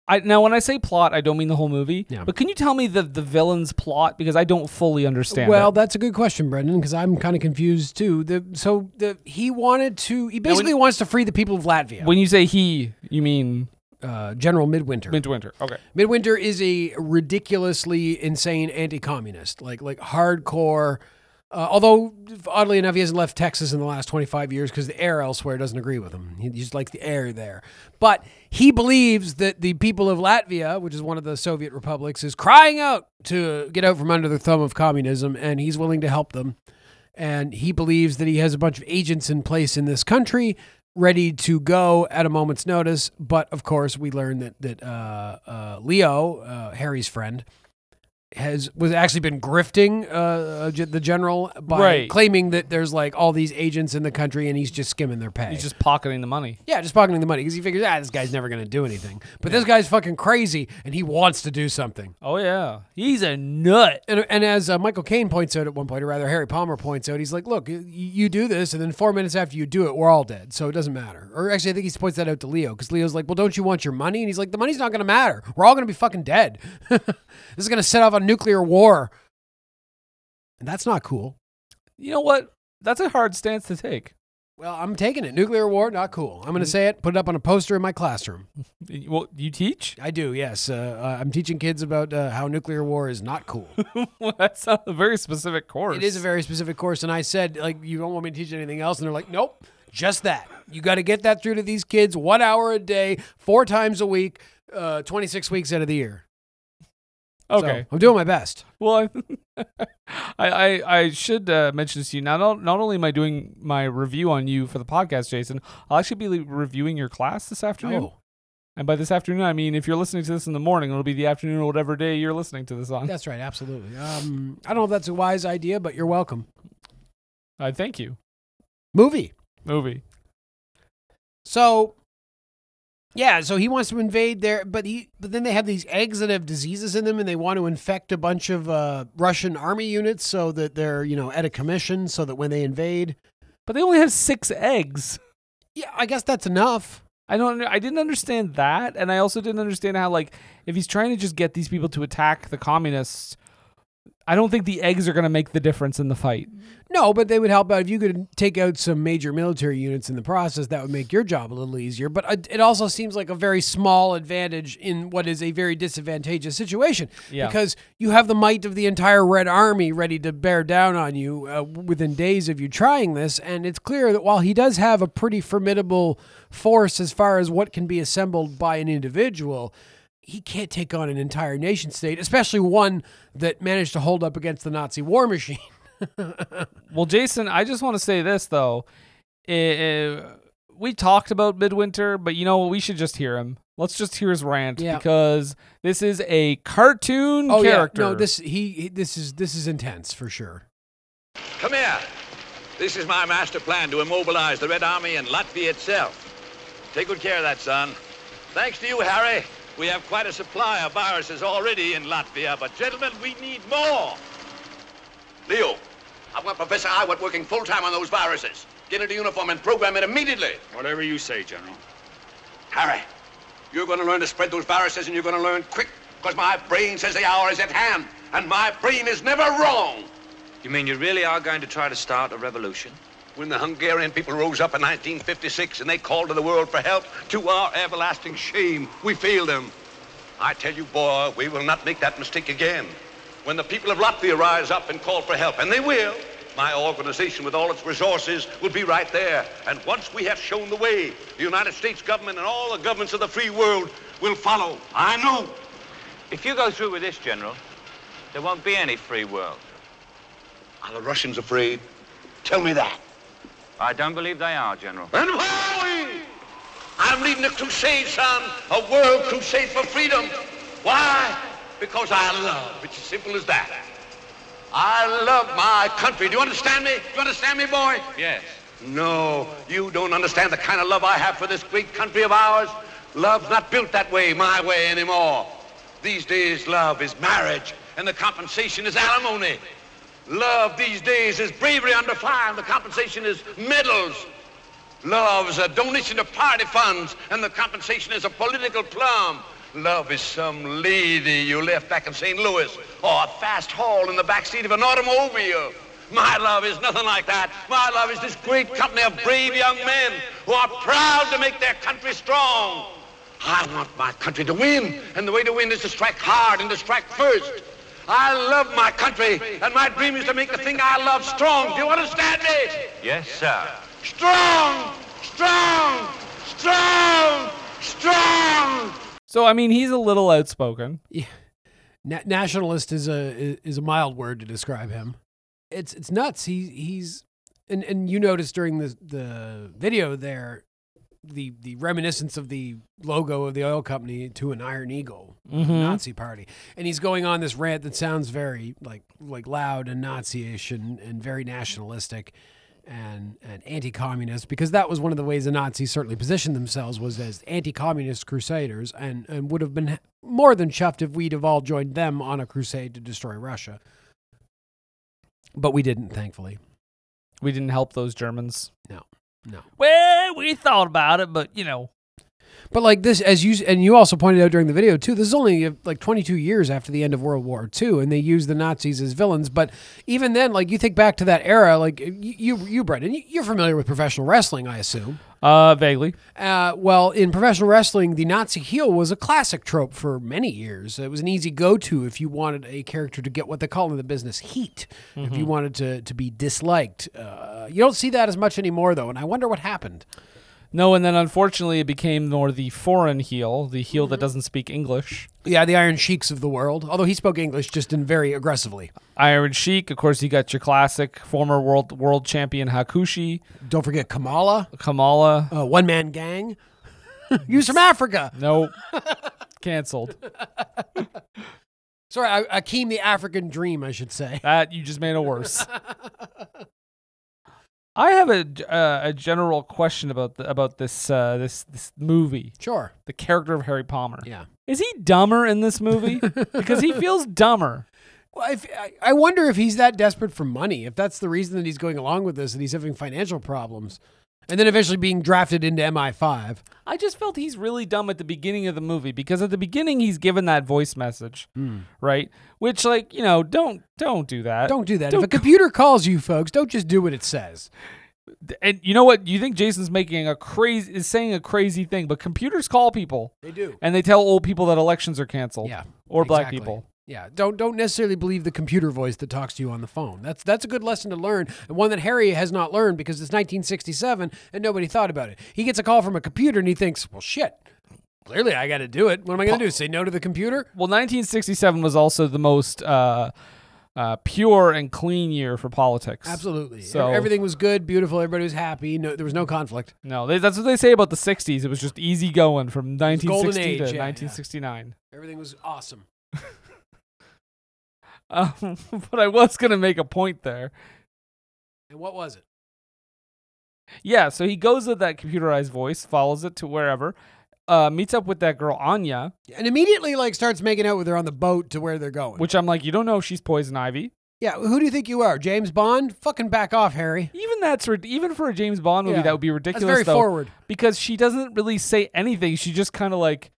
I, now, when I say plot, I don't mean the whole movie. Yeah. But can you tell me the the villain's plot because I don't fully understand. Well, it. that's a good question, Brendan, because I'm kind of confused too. The so the he wanted to he basically when- wants to free the people of Latvia. when you say he, you mean uh, General Midwinter. Midwinter. Okay. Midwinter is a ridiculously insane anti-communist, like like hardcore. Uh, although oddly enough, he hasn't left Texas in the last 25 years because the air elsewhere doesn't agree with him. He he just likes the air there. But he believes that the people of Latvia, which is one of the Soviet republics, is crying out to get out from under the thumb of communism, and he's willing to help them. And he believes that he has a bunch of agents in place in this country ready to go at a moment's notice. But of course, we learn that that uh, uh, Leo, uh, Harry's friend, has was actually been grifting uh, uh, the general by Right. claiming that there's like all these agents in the country and he's just skimming their pay. He's just pocketing the money. yeah, just pocketing the money because he figures, ah, this guy's never going to do anything. But this guy's fucking crazy and he wants to do something. Oh yeah, he's a nut. And, and as uh, Michael Caine points out at one point, or rather Harry Palmer points out, he's like, look, y- you do this, and then four minutes after you do it, we're all dead. So it doesn't matter. Or actually, I think he points that out to Leo because Leo's like, well, don't you want your money? And he's like, the money's not going to matter. We're all going to be fucking dead. this is going to set off a nuclear war. And that's not cool. You know what? That's a hard stance to take. Well, I'm taking it. Nuclear war, not cool. I'm going to say it, put it up on a poster in my classroom. Well, you teach? I do, yes. Uh, uh, I'm teaching kids about uh, how nuclear war is not cool. well, that's a very specific course. It is a very specific course, and I said, like, you don't want me to teach anything else, and they're like, nope, just that. You got to get that through to these kids, one hour a day, four times a week, uh, 26 weeks out of the year. So, okay. I'm doing my best. Well, I I, I should uh, mention this to you. Not not only am I doing my review on you for the podcast, Jason, I'll actually be reviewing your class this afternoon. Oh, And by this afternoon, I mean if you're listening to this in the morning, it'll be the afternoon or whatever day you're listening to this on. that's right, absolutely. Um, I don't know if that's a wise idea, but you're welcome. I thank you. Movie. Movie. So, yeah, so he wants to invade there, but he, but then they have these eggs that have diseases in them, and they want to infect a bunch of uh, Russian army units so that they're you know at a commission, so that when they invade, But they only have six eggs. yeah, I guess that's enough. I I don't. I didn't understand that, and I also didn't understand how like if he's trying to just get these people to attack the communists, I don't think the eggs are going to make the difference in the fight. No, but they would help out if you could take out some major military units in the process. That would make your job a little easier. But it also seems like a very small advantage in what is a very disadvantageous situation. Yeah. Because you have the might of the entire Red Army ready to bear down on you uh, within days of you trying this, and it's clear that while he does have a pretty formidable force as far as what can be assembled by an individual. He can't take on an entire nation state, especially one that managed to hold up against the Nazi war machine. Well, Jason, I just want to say this though. Eh, we talked about Midwinter, but you know what we should just hear him. Let's just hear his rant Yeah. because this is a cartoon Oh character. yeah, no, this he, he this is this is intense for sure. Come here. This is my master plan to immobilize the Red Army and Latvia itself. Take good care of that, son. Thanks to you, Harry, we have quite a supply of viruses already in Latvia, but gentlemen, we need more. Leo, I want Professor Iwat working full-time on those viruses. Get into uniform and program it immediately. Whatever you say, General. Harry, you're going to learn to spread those viruses, and you're going to learn quick, because my brain says the hour is at hand, and my brain is never wrong. You mean you really are going to try to start a revolution? When the Hungarian people rose up in 1956 and they called to the world for help, to our everlasting shame, we failed them. I tell you, boy, we will not make that mistake again. When the people of Latvia rise up and call for help, and they will, my organization with all its resources will be right there. And once we have shown the way, the United States government and all the governments of the free world will follow. I know. If you go through with this, General, there won't be any free world. Are the Russians afraid? Tell me that. I don't believe they are, General. And why? I'm leading a crusade, son. A world crusade for freedom. Why? Because I love. It's as simple as that. I love my country. Do you understand me? Do you understand me, boy? Yes. No, you don't understand the kind of love I have for this great country of ours. Love's not built that way, my way anymore. These days, love is marriage, and the compensation is alimony. Love these days is bravery under fire, and the compensation is medals. Love is a donation to party funds, and the compensation is a political plum. Love is some lady you left back in St. Louis, or a fast haul in the back seat of an automobile. My love is nothing like that. My love is this great company of brave young men who are proud to make their country strong. I want my country to win, and the way to win is to strike hard and to strike first. I love my country, and my dream is to make the thing I love strong. Do you understand me? Yes, sir. Strong, strong, strong, strong. So I mean, he's a little outspoken. Na- nationalist is a is a mild word to describe him. It's it's nuts. He he's and and you noticed during the the video there the the reminiscence of the logo of the oil company to an iron eagle Mhm. Nazi party, and he's going on this rant that sounds very like like loud and Nazi-ish and and very nationalistic. And, and anti-communist because that was one of the ways the Nazis certainly positioned themselves was as anti-communist crusaders and, and would have been more than chuffed if we'd have all joined them on a crusade to destroy Russia. But we didn't, thankfully. We didn't help those Germans. No, no. Well, we thought about it, but you know, But like this, as you and you also pointed out during the video too, this is only uh, like 22 years after the end of World War II, and they use the Nazis as villains. But even then, like you think back to that era, like you, you, you Brendan, you're familiar with professional wrestling, I assume. Uh, vaguely. Uh, well, in professional wrestling, the Nazi heel was a classic trope for many years. It was an easy go-to if you wanted a character to get what they call in the business heat. If you wanted to to be disliked, uh, you don't see that as much anymore, though. And I wonder what happened. No, and then unfortunately, it became more the foreign heel, the heel that doesn't speak English. Yeah, the Iron Sheiks of the world. Although he spoke English, just in very aggressively. Iron Sheik, of course, you got your classic former world world champion Hakushi, Don't forget Kamala, Kamala. uh, one man gang. he was from Africa. Nope, canceled. Sorry, I- Akeem the African Dream, I should say. That you just made it worse. I have a uh, a general question about the, about this uh, this this movie, Sure. the character of Harry Palmer. Yeah. Is he dumber in this movie? because he feels dumber. Well, if, I- I wonder if he's that desperate for money. If that's the reason that he's going along with this and he's having financial problems. And then eventually being drafted into MI5. I just felt he's really dumb at the beginning of the movie because at the beginning he's given that voice message, hmm. right? Which, like, you know, don't don't do that. Don't do that. Don't if a computer calls you, folks, don't just do what it says. And you know what? You think Jason's making a crazy is saying a crazy thing, but computers call people They do. and they tell old people that elections are canceled. Yeah. Or black people. Yeah, don't don't necessarily believe the computer voice that talks to you on the phone. That's that's a good lesson to learn, and one that Harry has not learned because it's 1967 and nobody thought about it. He gets a call from a computer and he thinks, "Well, shit, clearly I got to do it. What am I going to do? Say no to the computer?" Well, 1967 was also the most uh, uh, pure and clean year for politics. Absolutely. So- everything was good, beautiful. Everybody was happy. No, there was no conflict. No, they, that's what they say about the 60s. It was just easy going from 1960 age, to yeah, yeah. 1969. Everything was awesome. Um, but I was going to make a point there. And what was it? Yeah, so he goes with that computerized voice, follows it to wherever, uh, meets up with that girl Anya, And immediately, like, starts making out with her on the boat to where they're going. which I'm like, you don't know if she's Poison Ivy. yeah, who do you think you are, James Bond? Fucking back off, Harry. Even that's rid- even for a James Bond movie Yeah, that would be ridiculous. That's very though, forward. because she doesn't really say anything. She just kind of like,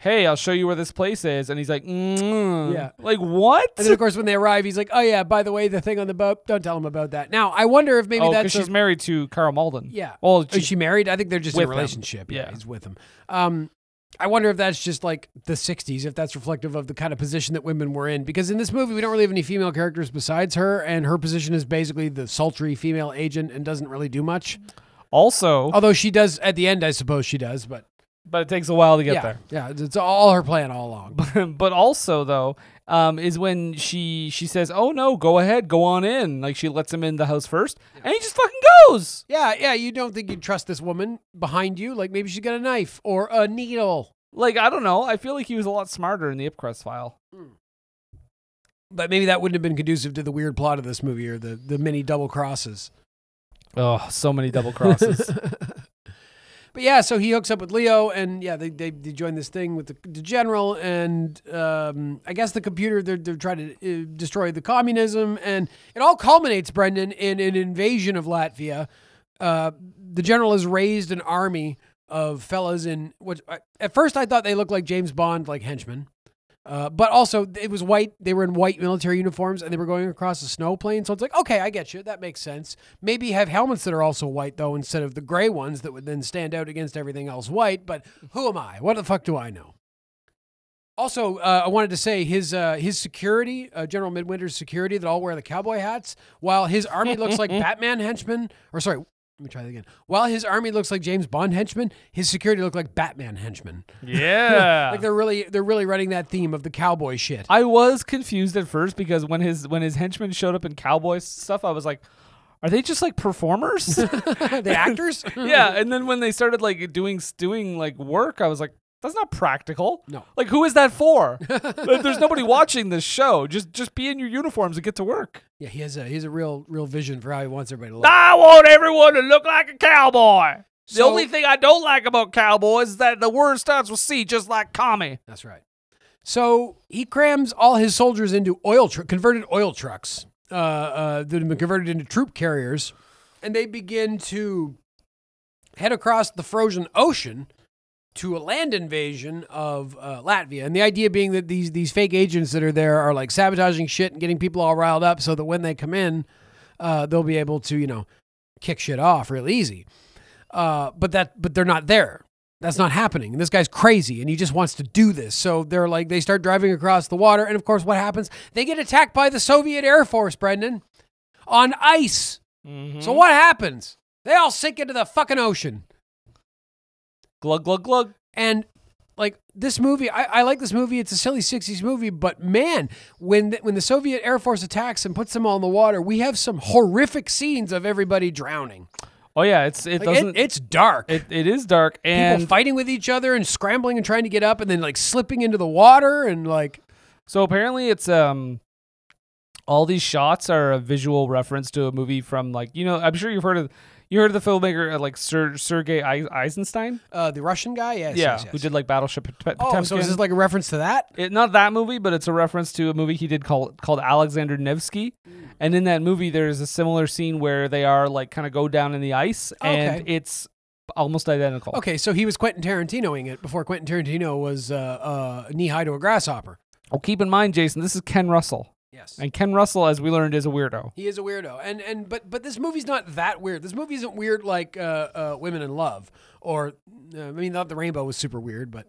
"Hey, I'll show you where this place is," and he's like, mm. Yeah. like what? And then, of course, when they arrive, he's like, "Oh yeah, by the way, the thing on the boat. Don't tell him about that." Now, I wonder if maybe oh, that's because a- she's married to Karl Malden. yeah. Well, Is she married? I think they're just in a relationship. Yeah, Yeah. he's with him. Um, I wonder if that's just like the '60s, if that's reflective of the kind of position that women were in. Because in this movie, we don't really have any female characters besides her, and her position is basically the sultry female agent and doesn't really do much. also, Although she does at the end, I suppose she does. But but it takes a while to get yeah, there. yeah, it's all her plan all along. but also though um, is when she she says oh no go ahead go on in like she lets him in the house first and he just fucking goes Yeah, yeah. You don't think you'd trust this woman behind you? Like maybe she's got a knife or a needle. like i don't know i feel like he was a lot smarter in the Ipcress file But maybe that wouldn't have been conducive to the weird plot of this movie or the, the many double crosses. oh so many double crosses But yeah, so he hooks up with Leo, and yeah, they they, they join this thing with the, the general, and um, I guess the computer they're they're trying to uh, destroy the communism, and it all culminates, Brendan, in an invasion of Latvia. Uh, the general has raised an army of fellas in what at first I thought they looked like James Bond, like henchmen. Uh, but also, it was white. They were in white military uniforms and they were going across a snow plain. So it's like, okay, I get you. That makes sense. Maybe have helmets that are also white, though, instead of the gray ones that would then stand out against everything else white. But who am I? What the fuck do I know? Also, uh, I wanted to say his uh, his security, uh, General Midwinter's security, that all wear the cowboy hats, while his army looks like Batman henchmen. Or sorry, let me try that again. While his army looks like James Bond henchmen, his security look like Batman henchmen. yeah Like they're really they're really running that theme of the cowboy shit. i was confused at first because when his when his henchmen showed up in cowboy stuff i was like are they just like performers the actors? yeah and then when they started like doing doing like work i was like that's not practical No. like who is that for there's nobody watching this show just just be in your uniforms and get to work Yeah, he has a he has a real real vision for how he wants everybody to look. i want everyone to look like a cowboy the only thing i don't like about cowboys is that the word starts with c just like commie That's right. So he crams all his soldiers into oil tr- converted oil trucks uh, uh, that have been converted into troop carriers, and they begin to head across the frozen ocean to a land invasion of uh, Latvia. And the idea being that these these fake agents that are there are like sabotaging shit and getting people all riled up, so that when they come in, uh, they'll be able to you know kick shit off real easy. Uh, but that but they're not there. That's not happening. And this guy's crazy and he just wants to do this. So they're like they start driving across the water and of course what happens? They get attacked by the Soviet Air Force, Brendan, on ice. So what happens? They all sink into the fucking ocean. Glug glug glug And like this movie, I, I like this movie. It's a silly '60s movie, but man, when the, when the Soviet Air Force attacks and puts them all in the water, we have some horrific scenes of everybody drowning. oh yeah it's it Like, doesn't it, it's dark. it, it is dark People and fighting with each other and scrambling and trying to get up, and then like slipping into the water and like So apparently it's um all these shots are a visual reference to a movie from like you know I'm sure you've heard of you heard of the filmmaker uh, like Ser- Sergei Eisenstein uh, the Russian guy. Yes, yeah yes, yes. who did like Battleship Pot- Oh, Potemkin so is this like a reference to that? it, not that movie but it's a reference to a movie he did called called Alexander Nevsky And in that movie, there's a similar scene where they are like kind of go down in the ice, and Okay. it's almost identical. Okay, so he was Quentin Tarantinoing it before Quentin Tarantino was uh, uh, knee high to a grasshopper. Well, keep in mind, Jason, this is Ken Russell, Yes. and Ken Russell, as we learned, is a weirdo. He is a weirdo, and and but but this movie's not that weird. This movie isn't weird like uh, uh, Women in Love, or uh, I mean, not the Rainbow was super weird, but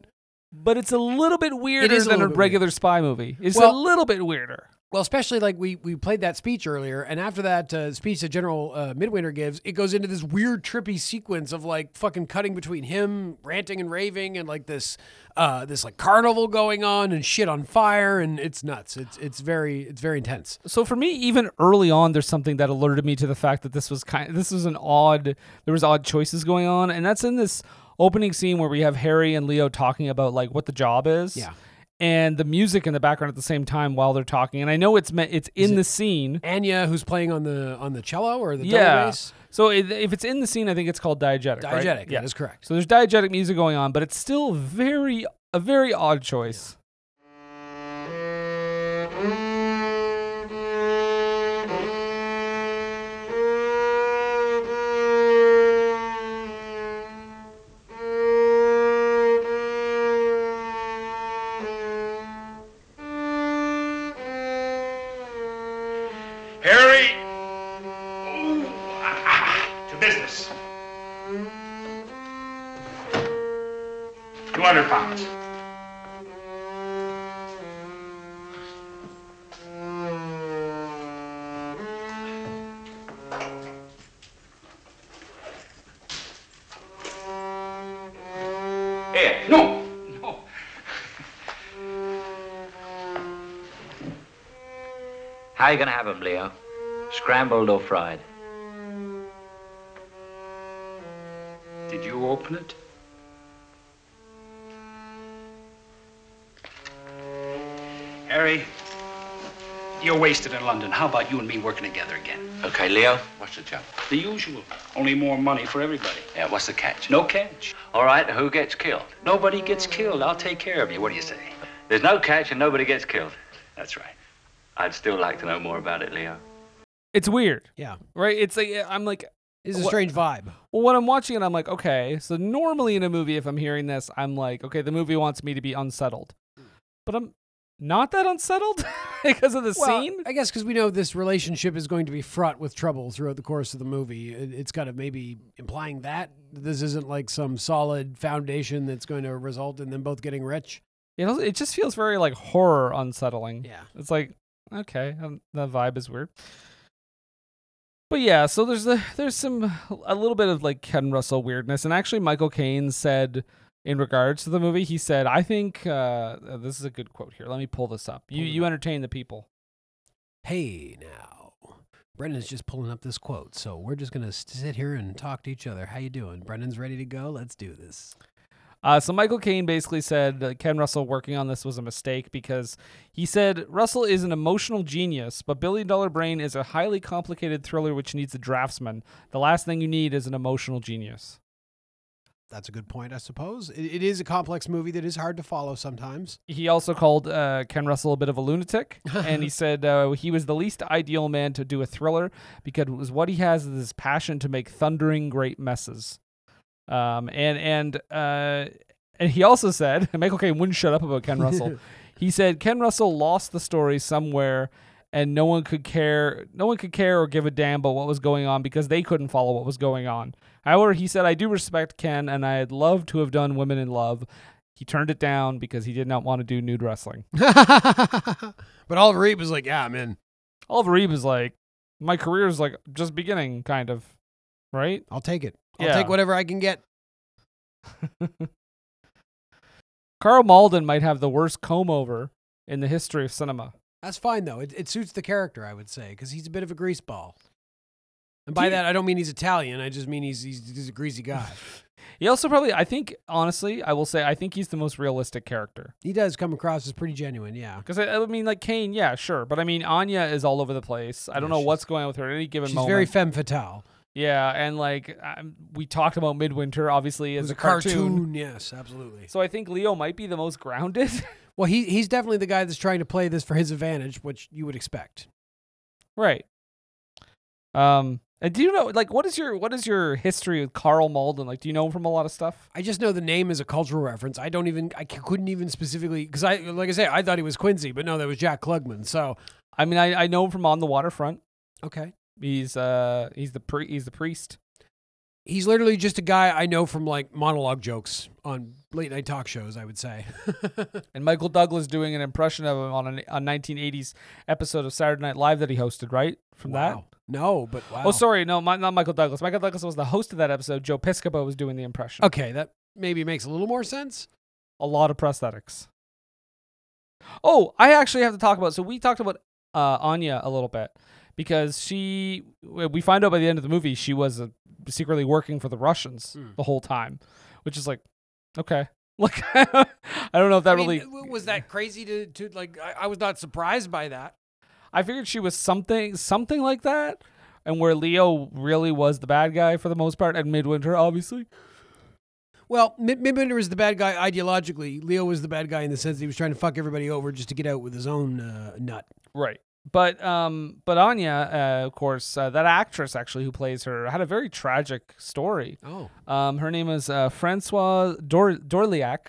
But it's a little bit weirder is a than a, little bit regular spy movie. It's a little bit weirder. Well, especially like we we played that speech earlier, and after that uh, speech that General uh, Midwinter gives, it goes into this weird trippy sequence of like fucking cutting between him ranting and raving, and like this uh, this like carnival going on and shit on fire, and it's nuts. It's it's very it's very intense. So for me, even early on, there's something that alerted me to the fact that this was kind. of, This was an odd. There was odd choices going on, and that's in this opening scene where we have Harry and Leo talking about like what the job is. Yeah. And the music in the background at the same time while they're talking, and I know it's meant it's in the scene. Anya, who's playing on the on the cello or the double Yeah. bass, So it, if it's in the scene, I think it's called diegetic. right? diegetic. Yeah. That is correct. So there's diegetic music going on, but it's still very a very odd choice. Harry! How are you gonna have 'em, Leo? Scrambled or fried? Did you open it? Harry, you're wasted in London. How about you and me working together again? Okay, Leo, what's the job? The usual. Only more money for everybody. Yeah, what's the catch? No catch. All right, who gets killed? Nobody gets killed. I'll take care of you. What do you say? There's no catch and nobody gets killed. That's right. I'd still like to know more about it, Leo. It's weird, Yeah, right? It's like eh, I'm like it's a What- strange vibe. Well, when I'm watching it, I'm like, okay. So normally in a movie, if I'm hearing this, I'm like, okay, the movie wants me to be unsettled, but I'm not that unsettled because of the Well, scene. I guess because we know this relationship is going to be fraught with trouble throughout the course of the movie. It, it's kind of maybe implying that this isn't like some solid foundation that's going to result in them both getting rich. It also, it just feels very like horror unsettling. Yeah. It's like, okay, um, the vibe is weird. But yeah, so there's a, there's some a little bit of like Ken Russell weirdness, and actually Michael Caine said in regards to the movie, he said, "I think uh, this is a good quote here. Let me pull this up. You you entertain the people." Hey, now, Brendan's just pulling up this quote, so we're just gonna sit here and talk to each other. How you doing? Brendan's ready to go. Let's do this. Uh, so Michael Caine basically said that Ken Russell working on this was a mistake because he said Russell is an emotional genius, but Billion Dollar Brain is a highly complicated thriller which needs a draftsman. The last thing you need is an emotional genius. That's a good point, I suppose. It, it is a complex movie that is hard to follow sometimes. He also called uh, Ken Russell a bit of a lunatic, and he said uh, he was the least ideal man to do a thriller because it was what he has is this passion to make thundering great messes. Um, and and uh, and he also said Michael Caine wouldn't shut up about Ken Russell. he said Ken Russell lost the story somewhere, and no one could care. No one could care or give a damn about what was going on because they couldn't follow what was going on. However, he said I do respect Ken, and I'd love to have done Women in Love. He turned it down because he did not want to do nude wrestling. but Oliver Reed was like, "Yeah, I'm in. Oliver Reed was like, my career is like just beginning, kind of, right? I'll take it. I'll Yeah. take whatever I can get." Karl Malden might have the worst comb over in the history of cinema. That's fine though. It, it suits the character, I would say, because he's a bit of a greaseball. And by He- that, I don't mean he's Italian. I just mean he's he's, he's a greasy guy. He also probably, I think, honestly, I will say, I think he's the most realistic character. he does come across as pretty genuine. Yeah, Because I, I mean, like Caine, yeah, sure, but I mean, Anya is all over the place. I don't Yeah, know what's going on with her at any given she's moment. She's very femme fatale. Yeah, and like um, we talked about Midwinter, obviously It as was a cartoon. Yes, absolutely. So I think Leo might be the most grounded. Well, he he's definitely the guy that's trying to play this for his advantage, which you would expect. right. Um, and do you know like what is your what is your history with Karl Malden? Like, do you know him from a lot of stuff? I just know the name is a cultural reference. I don't even, I couldn't even specifically, because I, like I say, I thought he was Quincy, but no, that was Jack Klugman. So, I mean, I, I know him from On the Waterfront. okay. He's uh he's the pri- he's the priest. He's literally just a guy I know from like monologue jokes on late night talk shows, I would say. And Michael Douglas doing an impression of him on a, a 1980s episode of Saturday Night Live that he hosted, right? From that. No, but wow. Oh, sorry, no, my, not Michael Douglas. Michael Douglas was the host of that episode. Joe Piscopo was doing the impression. Okay, that maybe makes a little more sense. A lot of prosthetics. Oh, I actually have to talk about. So we talked about uh, Anya a little bit because she. We find out by the end of the movie she was uh, secretly working for the Russians Hmm. the whole time, which is like, okay, like I don't know if that I mean, really. was that crazy to, to like, I, I was not surprised by that. I figured she was something something like that, and where Leo really was the bad guy for the most part, and Midwinter obviously. Well, Midwinter was the bad guy ideologically. Leo was the bad guy in the sense that he was trying to fuck everybody over just to get out with his own uh, nut. Right. But um, but Anya, uh, of course, uh, that actress actually who plays her had a very tragic story. Oh. Um, her name is uh, Francois Dor- Dorliac.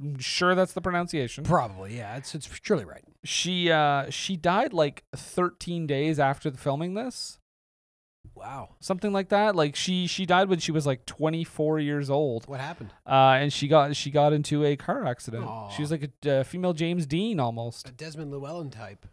I'm sure that's the pronunciation. Probably, yeah. It's it's surely right. She uh, she died like 13 days after the filming this, Wow. something like that. Like she she died when she was like 24 years old. What happened? Uh, and she got she got into a car accident. She was like a uh, female James Dean almost. A Desmond Llewellyn type.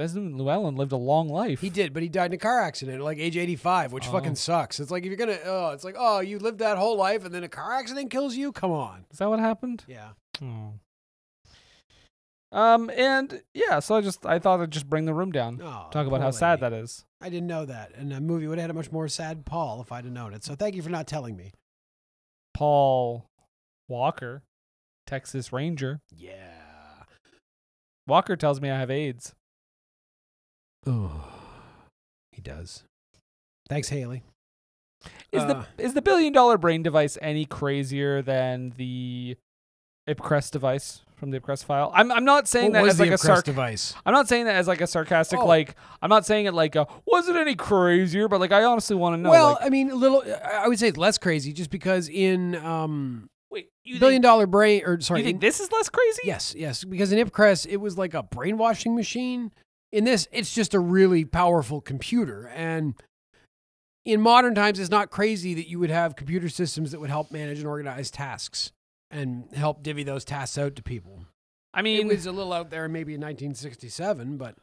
Desmond Llewellyn lived a long life. He did, but he died in a car accident at like age 85, which Oh. fucking sucks. It's like if you're gonna, oh, it's like, oh, you lived that whole life and then a car accident kills you? Come on. Is that what happened? Yeah. Oh. Um and yeah, so I just I thought I'd just bring the room down. Oh, talk about how sad lady. that is. I didn't know that. And the movie would have had a much more sad Paul if I'd have known it. So thank you for not telling me. Paul Walker, Texas Ranger. Yeah. Walker tells me I have AIDS. Oh, he does. Thanks, Haley. Is Uh. the is the billion dollar brain device any crazier than the Ipcress device from the Ipcress file? I'm I'm not saying that as like a Ipcress sarc- device? I'm not saying that as like a sarcastic Oh. like I'm not saying it like a, was it any crazier but like I honestly want to know well, like, I mean, a little. I would say it's less crazy, just because in um, wait you billion think, dollar brain or sorry, you think in- this is less crazy? Yes, yes. Because in Ipcress, it was like a brainwashing machine. In this, it's just a really powerful computer. And in modern times, it's not crazy that you would have computer systems that would help manage and organize tasks and help divvy those tasks out to people. I mean, It was a little out there maybe in 1967, but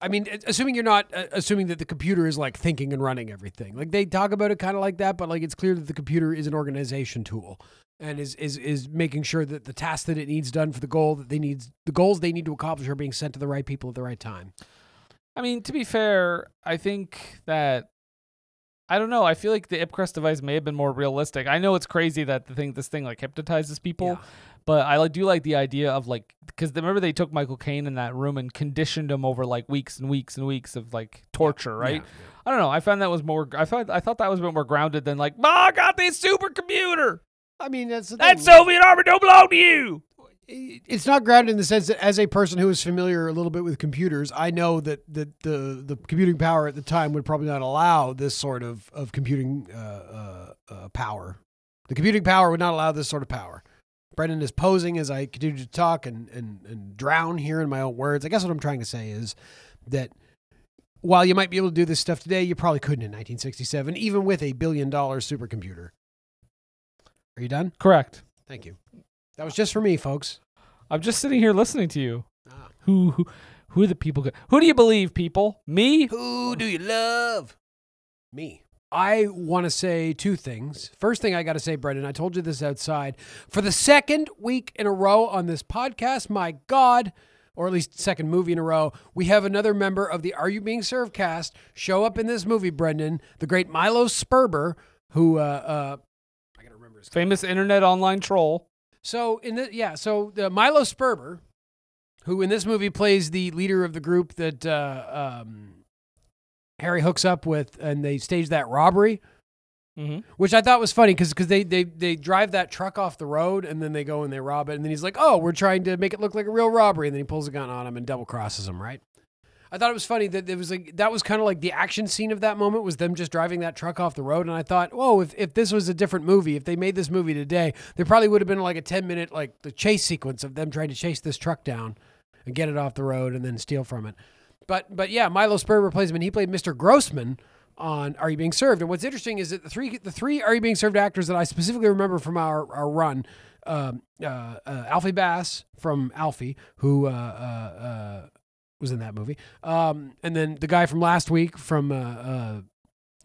I mean, assuming you're not uh, assuming that the computer is like thinking and running everything. Like they talk about it kind of like that, but like it's clear that the computer is an organization tool and is is is making sure that the tasks that it needs done for the goal that they need the goals they need to accomplish are being sent to the right people at the right time. I mean, to be fair, I think that I don't know. I feel like the Ipcress device may have been more realistic. I know it's crazy that the thing, this thing, like hypnotizes people, Yeah. but I like, do like the idea of like because remember they took Michael Caine in that room and conditioned him over like weeks and weeks and weeks of like torture, right? Yeah. I don't know. I found that was more. I thought I thought that was a bit more grounded than like, "Ma, I got this supercomputer. I mean, that's the That. Soviet armor don't belong to you." it's not grounded in the sense that as a person who is familiar a little bit with computers, I know that that the the computing power at the time would probably not allow this sort of of computing uh, uh, uh, power. The computing power would not allow this sort of power. Brendan is posing as I continue to talk and, and, and drown here in my own words. I guess what I'm trying to say is that while you might be able to do this stuff today, you probably couldn't in 1967, even with a billion dollar supercomputer. Are you done? Correct. Thank you. That was just for me, folks. I'm just sitting here listening to you. Ah. Who who who are the people? go- Who do you believe, people? Me? Who do you love? Me. I want to say two things. First thing I got to say, Brendan, I told you this outside. For the second week in a row on this podcast, my God, or at least second movie in a row, we have another member of the Are You Being Served cast show up in this movie, Brendan, the great Milo Sperber, who, uh, uh, I got to Famous internet online troll. so in the yeah, so the Milo Sperber, who in this movie plays the leader of the group that uh, um, Harry hooks up with, and they stage that robbery, Mm-hmm. which I thought was funny because because they, they they drive that truck off the road and then they go and they rob it, and then he's like, "Oh, we're trying to make it look like a real robbery," and then he pulls a gun on him and double crosses him, right? I thought it was funny that it was like that was kind of like the action scene of that moment was them just driving that truck off the road, and I thought, whoa, if, if this was a different movie, if they made this movie today, there probably would have been like a ten minute like the chase sequence of them trying to chase this truck down and get it off the road and then steal from it. But but yeah, Milo Sperber replacement. he played Mr. Grossman on Are You Being Served? And what's interesting is that the three the three Are You Being Served actors that I specifically remember from our our run. Um, uh, uh, Alfie Bass from Alfie, who uh, uh, uh, was in that movie. Um, and then the guy from last week from uh, uh,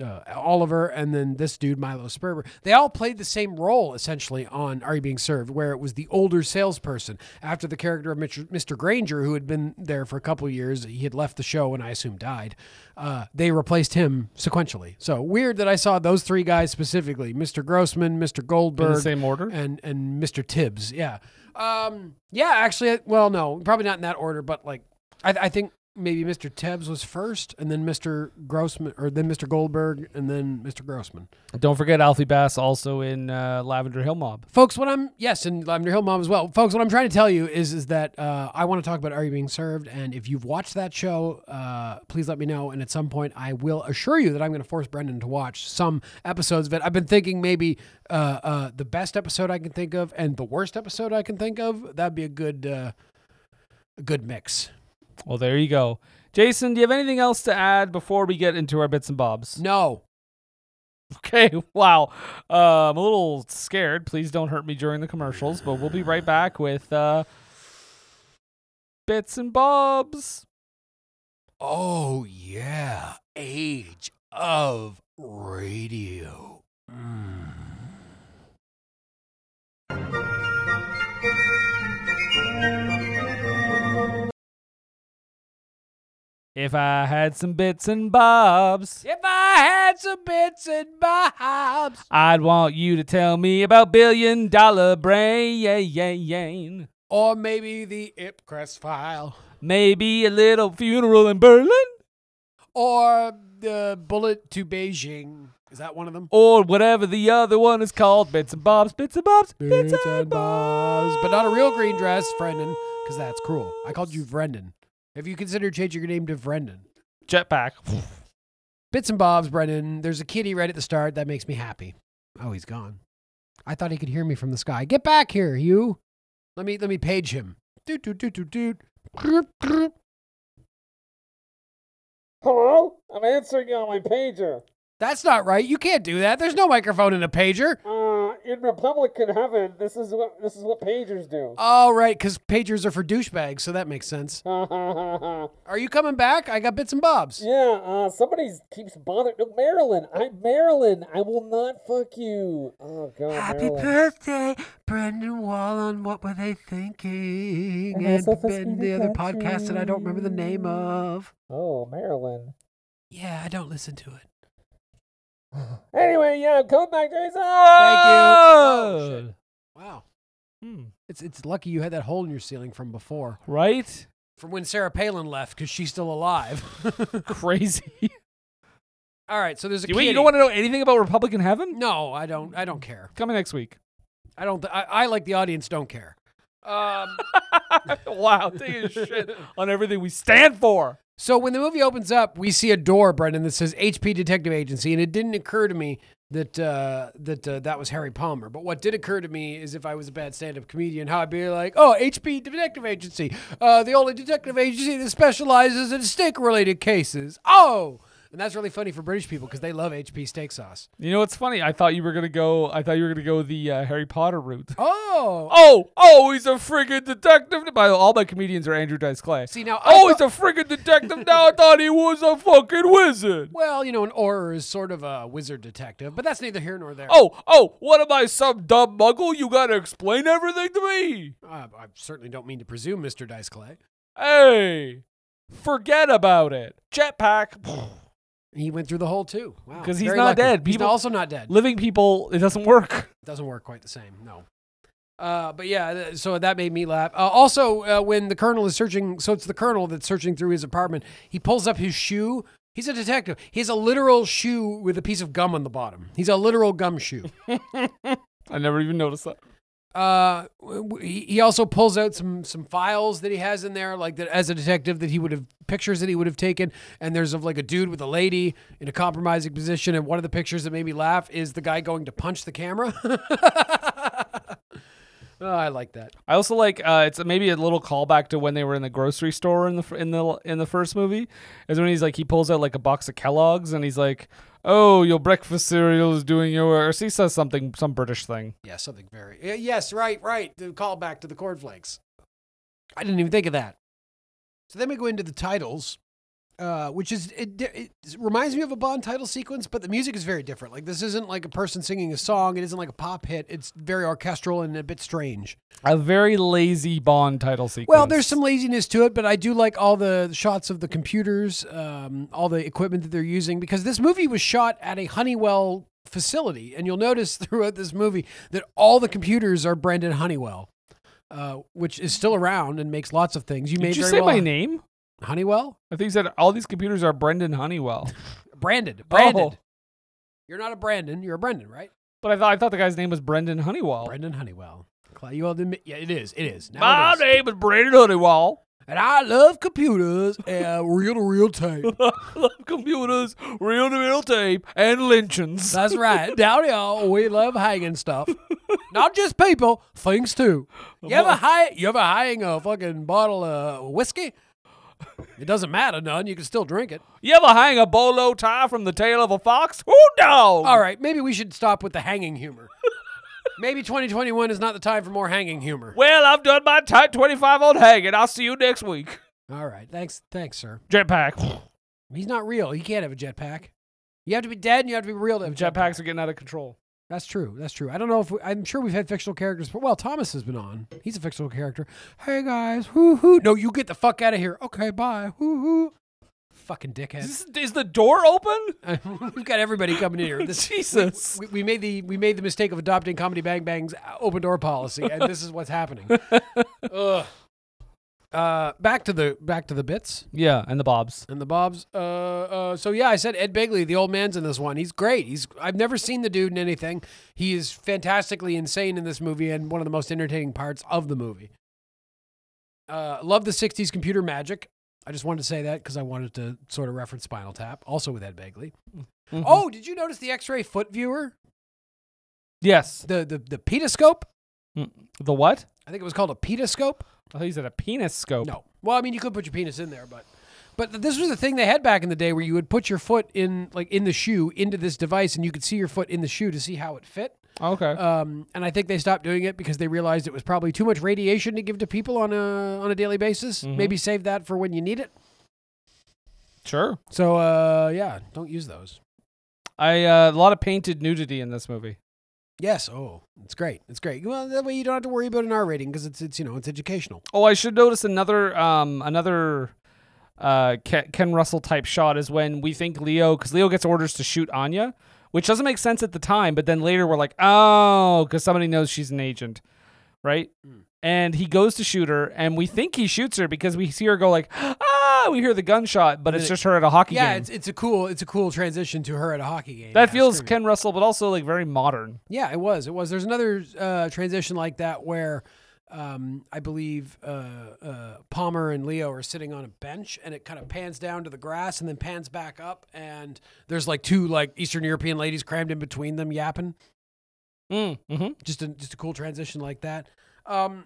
uh, Oliver, and then this dude Milo Sperber. They all played the same role essentially on Are You Being Served, where it was the older salesperson after the character of Mr. Granger, who had been there for a couple of years. He had left the show and I assume died. Uh, they replaced him sequentially. So weird that I saw those three guys specifically: Mr. Grossman, Mr. Goldberg, same order? and and Mr. Tibbs. Yeah, um, yeah. Actually, well, no, probably not in that order, but like I, I think maybe Mr. Tibbs was first, and then Mr. Grossman, or then Mr. Goldberg, and then Mr. Grossman. Don't forget Alfie Bass also in uh, Lavender Hill Mob. Folks, what I'm yes, and Lavender Hill Mob as well. Folks, what I'm trying to tell you is is that uh, I want to talk about Are You Being Served, and if you've watched that show, uh, please let me know. And at some point, I will assure you that I'm going to force Brendan to watch some episodes of it. I've been thinking maybe uh, uh, the best episode I can think of and the worst episode I can think of. That'd be a good uh, a good mix. Well, there you go. Jason, do you have anything else to add before we get into our bits and bobs? No. Okay, wow. Uh, I'm a little scared. Please don't hurt me during the commercials, but we'll be right back with uh, bits and bobs. Oh yeah, age of radio. If I had some bits and bobs, If I had some bits and bobs. I'd want you to tell me about billion dollar brain. Yeah yeah yay. Or maybe the Ipcress file. Maybe a little funeral in Berlin. Or the bullet to Beijing. Is that one of them? Or whatever the other one is called. Bits and bobs, bits and bobs, bits, Bits and bobs. But not a real green dress, Brendan, because that's cruel. I called you Brendan. Have you considered changing your name to Brendan? Jetpack. Bits and bobs, Brendan. There's a kitty right at the start. That makes me happy. Oh, he's gone. I thought he could hear me from the sky. Get back here, you. Let me let me page him. Doot doot doot doot doot. Grr, grr. Hello? I'm answering you on my pager. That's not right. You can't do that. There's no microphone in a pager. Uh, in Republican heaven, this is what this is what pagers do. Oh, right, because pagers are for douchebags, so that makes sense. Are you coming back? I got bits and bobs. Yeah, uh, somebody keeps bothering. No, Marilyn, I'm Marilyn. I will not fuck you. Oh God, Marilyn. birthday, Brendan Wallen. What were they thinking? And And, also for and the other podcast that I don't remember the name of. Oh, Marilyn. Yeah, I don't listen to it. Anyway, yeah, come back, Jason. Thank you. Oh, shit. Wow. Hmm. It's it's lucky you had that hole in your ceiling from before, Right? from when Sarah Palin left, because she's still alive. Crazy. All right, so there's a You, wait, you don't want to know anything about Republican heaven? No, I don't. I don't care. Coming next week. I don't. I, I like the audience. Don't care. Um, wow, taking a shit on everything we stand for. So when the movie opens up, we see a door, Brendan, that says HP Detective Agency, and it didn't occur to me that uh, that uh, that was Harry Palmer. But what did occur to me is if I was a bad stand-up comedian, how I'd be like, "Oh, HP Detective Agency, uh, the only detective agency that specializes in steak-related cases." Oh. And that's really funny for British people because they love HP steak sauce. You know what's funny? I thought you were gonna go. I thought you were gonna go the uh, Harry Potter route. Oh, Oh, oh, he's a friggin' detective. By the way, all my comedians are Andrew Dice Clay. See, now I oh, he's thought- a friggin' detective. now I thought he was a fucking wizard. Well, you know, an Auror is sort of a wizard detective, but that's neither here nor there. Oh, oh, what am I, some dumb muggle? You gotta explain everything to me. Uh, I certainly don't mean to presume, Mr. Dice Clay. Hey, forget about it. Jetpack. He went through the hole too. because he's Very not lucky. dead. He's People- also not dead. Living people, it doesn't work. It doesn't work quite the same. No. Uh, but yeah, th- so that made me laugh. Uh, also, uh, when the colonel is searching, so it's the colonel that's searching through his apartment. He pulls up his shoe. He's a detective. He has a literal shoe with a piece of gum on the bottom. He's a literal gum shoe. I never even noticed that. Uh, he also pulls out some some files that he has in there, like that as a detective that he would have pictures that he would have taken. And there's of like a dude with a lady in a compromising position. And one of the pictures that made me laugh is the guy going to punch the camera. oh, I like that. I also like uh, it's maybe a little callback to when they were in the grocery store in the in the in the first movie. Is when he's like he pulls out like a box of Kellogg's and he's like, "Oh, your breakfast cereal is doing your." Or he says something, some British thing. Yeah, something very. Yes, right, right. The callback to the cornflakes. I didn't even think of that. So then we go into the titles, uh, which is it, it reminds me of a Bond title sequence, but the music is very different. Like this isn't like a person singing a song. It isn't like a pop hit. It's very orchestral and a bit strange. A very lazy Bond title sequence. Well, there's some laziness to it, but I do like all the shots of the computers, um, all the equipment that they're using, because this movie was shot at a Honeywell facility, and you'll notice throughout this movie that all the computers are Brendan Honeywell, uh, which is still around and makes lots of things. You Did made you very say well- my name? Honeywell, I think he said all these computers are Brendan Honeywell. Branded, Branded. Oh. You're not a Brandon, you're a Brendan, right? But I thought I thought the guy's name was Brendan Honeywell. Brendan Honeywell. Cla- You all admit, yeah, it is. It is. Now My it is. name is Brendan Honeywell. And I love computers and real to reel tape. I love computers, real to reel tape, and lynchings. That's right. Down here, we love hanging stuff. Not just people, things too. You ever hang? You ever hang a fucking bottle of whiskey? It doesn't matter none. You can still drink it. You ever hang a bolo tie from the tail of a fox? Who dog? All right, maybe we should stop with the hanging humor. maybe 2021 is not the time for more hanging humor. Well, I've done my tight 25 on hanging. I'll see you next week. All right, thanks, thanks, sir. Jetpack. He's not real. He can't have a jetpack. You have to be dead, and you have to be real to have a Jetpacks are getting out of control. That's true. That's true. I don't know if we, I'm sure we've had fictional characters, but well, Thomas has been on. He's a fictional character. Hey guys, whoo hoo. No, you get the fuck out of here. Okay, bye. Whoo hoo. Fucking dickhead. Is, this, is the door open? We've got everybody coming in here. This, Jesus. We, we made the we made the mistake of adopting Comedy Bang Bang's open door policy, and this is what's happening. Ugh. Uh, back to the back to the bits Yeah, and the Bobs. and the bobs. Uh, uh, so yeah, I said Ed Begley, the old man's in this one. He's great. He's I've never seen the dude in anything. He is fantastically insane in this movie and one of the most entertaining parts of the movie. Uh, love the '60s computer magic. I just wanted to say that because I wanted to sort of reference Spinal Tap, also with Ed Begley. Mhm. Oh, did you notice the X-ray foot viewer? Yes. The the the pedoscope? Mm, The what? I think it was called a pedoscope. I thought you said a penis scope. No. Well, I mean, you could put your penis in there, but but this was the thing they had back in the day where you would put your foot in like in the shoe into this device, and you could see your foot in the shoe to see how it fit. Okay. Um, and I think they stopped doing it because they realized it was probably too much radiation to give to people on a on a daily basis. Mhm. Maybe save that for when you need it. sure. So uh, yeah, don't use those. I uh, a lot of painted nudity in this movie. Yes. Oh, it's great. It's great. Well, that way you don't have to worry about an R rating because it's it's you know it's educational. Oh, I should notice another um another uh Ken, Russell type shot is when we think Leo because Leo gets orders to shoot Anya, which doesn't make sense at the time, but then later we're like, oh, because somebody knows she's an agent, right? And he goes to shoot her, and we think he shoots her because we see her go like, ah, we hear the gunshot, but it's just her at a hockey game. Yeah, game. it's it's a cool it's a cool transition to her at a hockey game. that Yeah, feels screaming. Ken Russell, but also like very modern. Yeah, it was. It was. There's another uh, transition like that where um, I believe uh, uh, Palmer and Leo are sitting on a bench, and it kind of pans down to the grass, and then pans back up, and there's like two like Eastern European ladies crammed in between them yapping. Mm, mm-hmm. Just a just a cool transition like that. Um,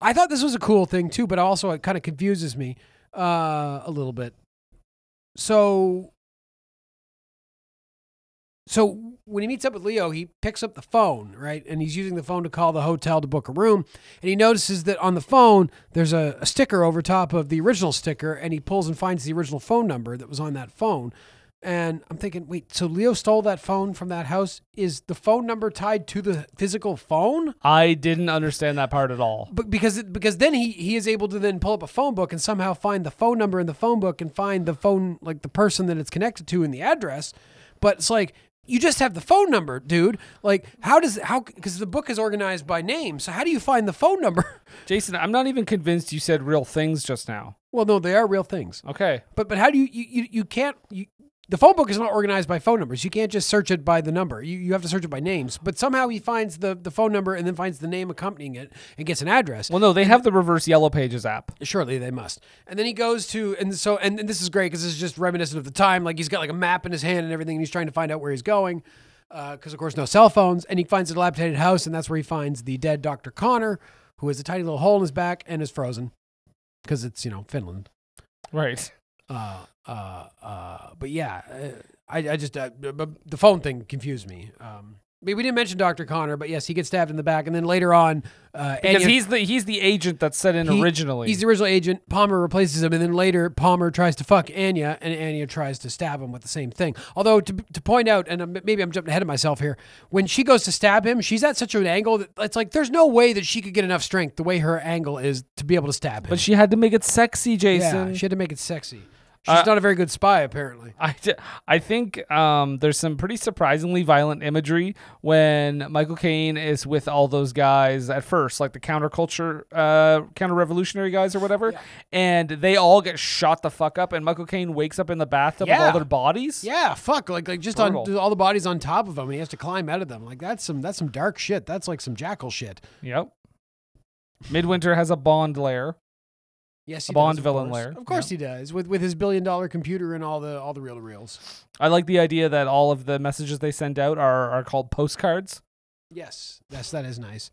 I thought this was a cool thing too, but also it kind of confuses me uh, a little bit. So so when he meets up with Leo, he picks up the phone, right? And he's using the phone to call the hotel to book a room. And he notices that on the phone, there's a, a sticker over top of the original sticker, and he pulls and finds the original phone number that was on that phone. And I'm thinking, wait, so Leo stole that phone from that house? Is the phone number tied to the physical phone? I didn't understand that part at all. But because it, because then he he is able to then pull up a phone book and somehow find the phone number in the phone book and find the phone like the person that it's connected to and the address. But it's like you just have the phone number, dude. Like how does how because the book is organized by name. So how do you find the phone number? Jason, I'm not even convinced you said real things just now. well, no, they are real things. Okay. But but how do you you you, you can't you the phone book is not organized by phone numbers. You can't just search it by the number. You, you have to search it by names. But somehow he finds the, the phone number and then finds the name accompanying it and gets an address. Well, no, they have the reverse Yellow Pages app. Surely they must. And then he goes to, and so, and, and this is great because this is just reminiscent of the time. Like he's got like a map in his hand and everything, and he's trying to find out where he's going. Because, of course, no cell phones. And he finds a dilapidated house, and that's where he finds the dead Dr. Connor, who has a tiny little hole in his back and is frozen because it's, you know, Finland. Right. Uh, uh, uh, but yeah, uh, I, I just, uh, the phone thing confused me. Um, we didn't mention Dr. Connor, but yes, he gets stabbed in the back. And then later on, uh, Because Anya- he's the he's the agent that's set in he- originally. He's the original agent. Palmer replaces him, and then later Palmer tries to fuck Anya, and Anya tries to stab him with the same thing. Although to, to point out, and maybe I'm jumping ahead of myself here, when she goes to stab him, she's at such an angle that it's like there's no way that she could get enough strength the way her angle is to be able to stab him. but she had to make it sexy, Jason. yeah, Jason. she had to make it sexy. She's Uh, not a very good spy, apparently. I, I think um, there's some pretty surprisingly violent imagery when Michael Caine is with all those guys at first, like the counterculture, uh, counter revolutionary guys or whatever, and they all get shot the fuck up, and Michael Caine wakes up in the bathtub with Yeah. all their bodies. Yeah, fuck, like like just on all the bodies on top of him, and he has to climb out of them. Like that's some that's some dark shit. That's like some jackal shit. Yep. Midwinter has a Bond lair. Yes, A Bond does, villain lair. Of course he does, with with his billion dollar computer and all the all the reel to reels. I like the idea that all of the messages they send out are, are called postcards. Yes, yes, that is nice.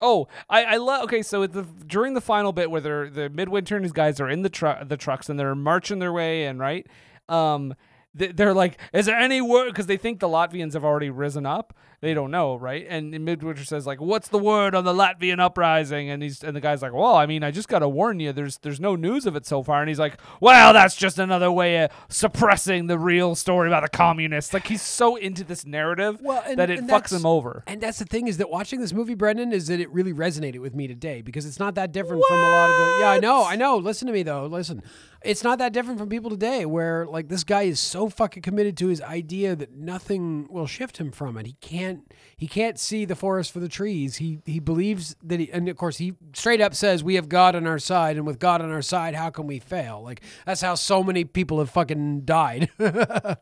Oh, I, I love. Okay, so the during the final bit where they're, the midwinter and his guys are in the truck, the trucks, and they're marching their way in, right? Um, they're like, "Is there any word?" Because they think the Latvians have already risen up. They don't know, right? And midwinter says, "Like, what's the word on the Latvian uprising?" And he's and the guy's like, "Well, I mean, I just got to warn you. There's there's no news of it so far." And he's like, "Well, that's just another way of suppressing the real story about the communists." Like he's so into this narrative Well, and- that it fucks him over. And that's the thing is that watching this movie, Brendan, is that it really resonated with me today because it's not that different from a lot of the. Yeah, I know, I know. Listen to me though. Listen, it's not that different from people today, where like this guy is so fucking committed to his idea that nothing will shift him from it. He can't. He can't see the forest for the trees. He he believes that he, and of course he straight up says we have God on our side, and with God on our side, how can we fail? Like that's how so many people have fucking died.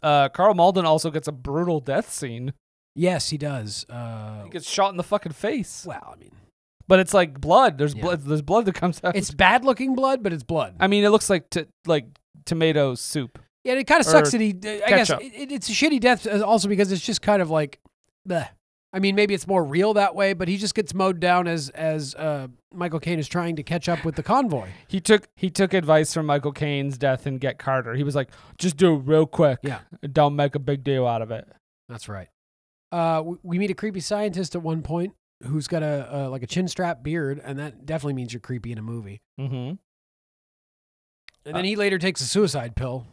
Uh, Karl Malden also gets a brutal death scene. yes, he does. Uh, He gets shot in the fucking face. well, I mean. But it's like blood. There's Yeah. blood. There's blood that comes out. It's bad looking blood, but it's blood. I mean, it looks like t- like tomato soup. yeah, it kind of sucks or that he. I guess ketchup. it, it- it's a shitty death uh, also because it's just kind of like, bleh. I mean, maybe it's more real that way, but he just gets mowed down as as uh, Michael Caine is trying to catch up with the convoy. He took he took advice from Michael Caine's death in Get Carter. He was like, just do it real quick. Yeah. Don't make a big deal out of it. That's right. Uh, we, we meet a creepy scientist at one point who's got a, a like a chin strap beard, and that definitely means you're creepy in a movie. Mm-hmm. And then he later takes a suicide pill.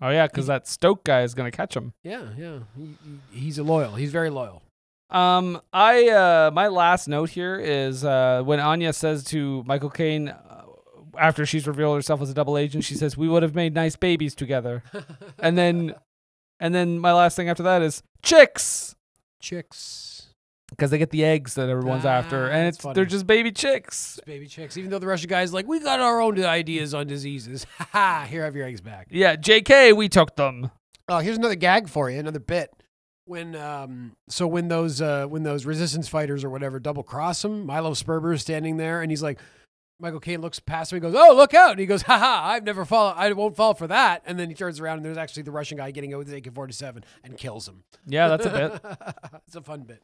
Oh yeah, because that Stok guy is gonna catch him. Yeah, yeah. He, he, he's a loyal. He's very loyal. Um, I uh, my last note here is uh, when Anya says to Michael Caine uh, after she's revealed herself as a double agent, she says, "We would have made nice babies together," and then, and then my last thing after that is chicks Chicks. Because they get the eggs that everyone's after, Ah, and it's funny. they're just baby chicks. Baby chicks. Even though the Russian guy's like, we got our own ideas on diseases. Ha ha. Here, have your eggs back. Yeah, J.K. We took them. Oh, here's another gag for you, another bit. When um, so when those uh, when those resistance fighters or whatever double cross him, Milo Sperber is standing there, and he's like, Michael Caine looks past him, and goes, "Oh, look out!" And he goes, "Ha ha! I've never fall. I won't fall for that." And then he turns around, and there's actually the Russian guy getting out with his AK-47 and kills him. Yeah, that's a bit. it's a fun bit.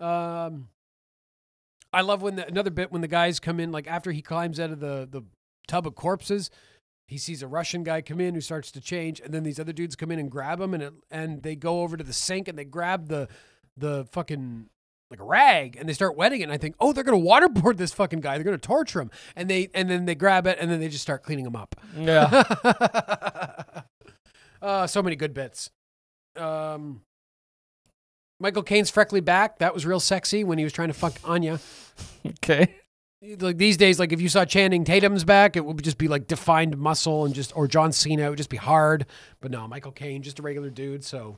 Um, I love when the, another bit when the guys come in, like after he climbs out of the the tub of corpses, he sees a Russian guy come in who starts to change, and then these other dudes come in and grab him, and it, and they go over to the sink and they grab the the fucking like a rag and they start wetting it. And I think, oh, they're gonna waterboard this fucking guy. They're gonna torture him, and they and then they grab it and then they just start cleaning him up. Yeah. uh, so many good bits. Um, Michael Caine's freckly back. That was real sexy when he was trying to fuck Anya. okay. Like these days, like if you saw Channing Tatum's back, it would just be like defined muscle and just, or John Cena, it would just be hard. But no, Michael Caine, just a regular dude. So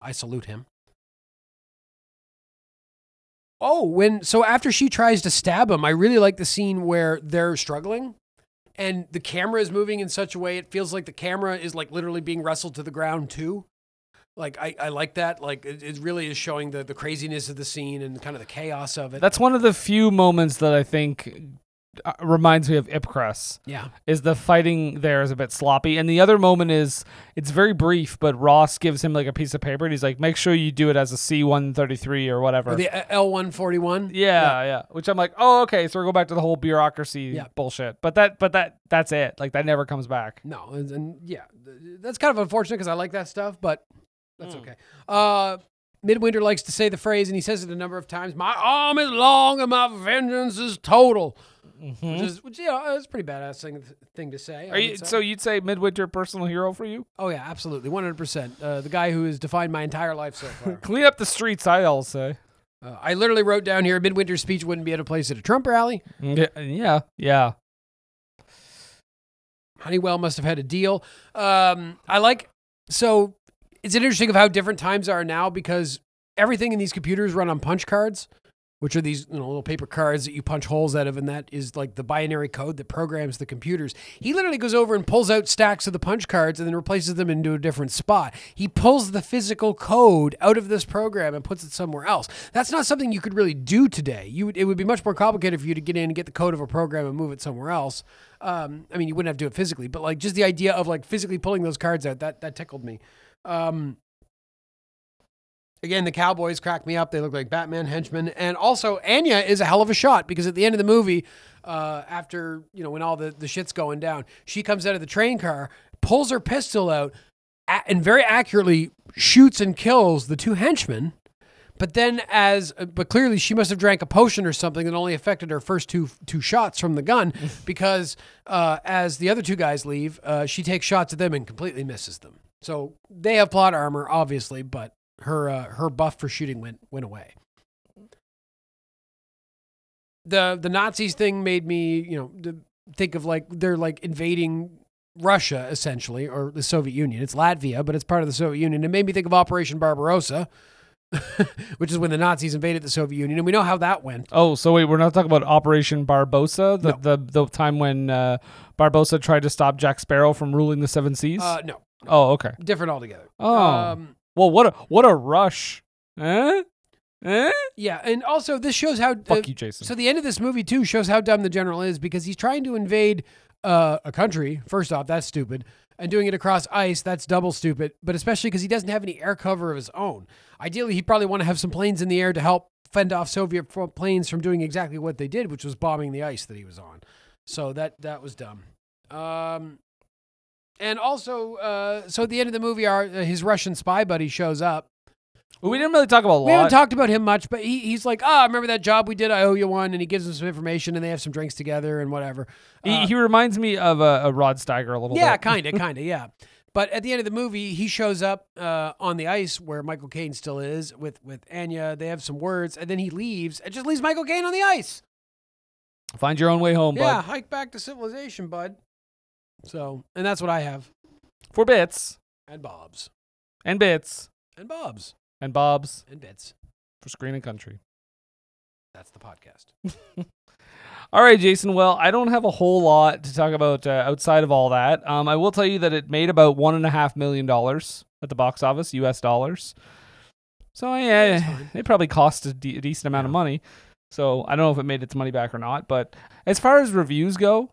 I salute him. Oh, when so after she tries to stab him, I really like the scene where they're struggling and the camera is moving in such a way it feels like the camera is like literally being wrestled to the ground too. Like I, I like that. Like it, it really is showing the the craziness of the scene and kind of the chaos of it. That's one of the few moments that I think uh, reminds me of Ipcress. Yeah. Is the fighting there is a bit sloppy. And the other moment is it's very brief, but Ross gives him like a piece of paper and he's like, make sure you do it as a C 133 or whatever. Or the L one forty one. yeah, yeah, Which I'm like, oh, okay. So we go back to the whole bureaucracy Yeah. bullshit. But that, but that, that's it. Like that never comes back. No, and, and yeah, that's kind of unfortunate because I like that stuff, but that's Hmm. okay. Uh, Midwinter likes to say the phrase, and he says it a number of times. My arm is long and my vengeance is total. Which is, which yeah, it's a pretty badass thing, thing to say. Mm-hmm. Are you, say. so you'd say Midwinter personal hero for you? oh yeah, absolutely, one hundred percent. Uh, The guy who has defined my entire life so far. Clean up the streets, I'll say. uh, I literally wrote down here: Midwinter's speech wouldn't be at a place at a Trump rally. Yeah, yeah, yeah. Honeywell must have had a deal. Um, I like so it's interesting of how different times are now because everything in these computers run on punch cards, which are these you know, little paper cards that you punch holes out of, and that is like the binary code that programs the computers. He literally goes over and pulls out stacks of the punch cards and then replaces them into a different spot. He pulls the physical code out of this program and puts it somewhere else. That's not something you could really do today. You would, it would be much more complicated for you to get in and get the code of a program and move it somewhere else. Um, I mean, you wouldn't have to do it physically, but like just the idea of like physically pulling those cards out that that tickled me. Um, again, the Cowboys crack me up. They look like Batman henchmen, and also Anya is a hell of a shot because at the end of the movie, uh, after you know when all the the shit's going down, she comes out of the train car, pulls her pistol out, a- and very accurately shoots and kills the two henchmen. But then, as uh, but clearly she must have drank a potion or something that only affected her first two two shots from the gun, because uh, as the other two guys leave, uh, she takes shots at them and completely misses them. So they have plot armor, obviously, but her uh, her buff for shooting went went away. the The Nazis thing made me, you know, think of like they're like invading Russia essentially, or the Soviet Union. It's Latvia, but it's part of the Soviet Union. It made me think of Operation Barbarossa, which is when the Nazis invaded the Soviet Union, and we know how that went. Oh, so wait, we're not talking about Operation Barbossa, the No. the, the time when uh, Barbossa tried to stop Jack Sparrow from ruling the seven seas. Uh, no, oh, okay. different altogether. Oh, Um, well, what a what a rush, eh? Eh? yeah, and also this shows how Fuck uh, you, Jason. So the end of this movie too shows how dumb the general is because he's trying to invade uh, a country. First off, that's stupid, and doing it across ice, that's double stupid. But especially because he doesn't have any air cover of his own. Ideally, he'd probably want to have some planes in the air to help fend off Soviet planes from doing exactly what they did, which was bombing the ice that he was on. So that that was dumb. Um, and also, uh, so at the end of the movie, our uh, his Russian spy buddy shows up. We didn't really talk about a lot. We haven't talked about him much, but he, he's like, ah, I remember that job we did? I owe you one. And he gives him some information and they have some drinks together and whatever. he, Uh, he reminds me of a, a Rod Steiger a little bit. yeah, kind of, kind of, yeah. But at the end of the movie, he shows up uh, on the ice where Michael Caine still is with, with Anya. They have some words and then he leaves and just leaves Michael Caine on the ice. Find your own way home, yeah, bud. Yeah, hike back to civilization, bud. So, and that's what I have. For bits And Bob's. and bits And Bob's. and bobs And Bits. for Screen and Country. That's the podcast. All right, Jason. Well, I don't have a whole lot to talk about uh, outside of all that. Um, I will tell you that it made about one and a half million dollars at the box office, U.S. dollars. So yeah, it probably cost a, de- a decent amount of money. So I don't know if it made its money back or not. But as far as reviews go,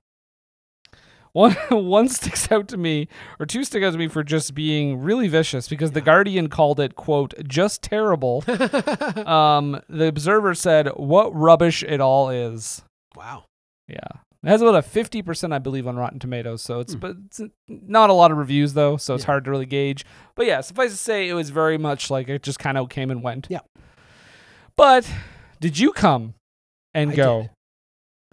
one one sticks out to me, or two stick out to me for just being really vicious because the Guardian called it quote just terrible. um, the Observer said, "What rubbish it all is." wow. Yeah. It has about a 50%, I believe, on Rotten Tomatoes. So it's, but it's not a lot of reviews, though. So it's Hmm. Yeah. hard to really gauge. But yeah, suffice to say, it was very much like it just kind of came and went. Yeah. But did you come and I go? did.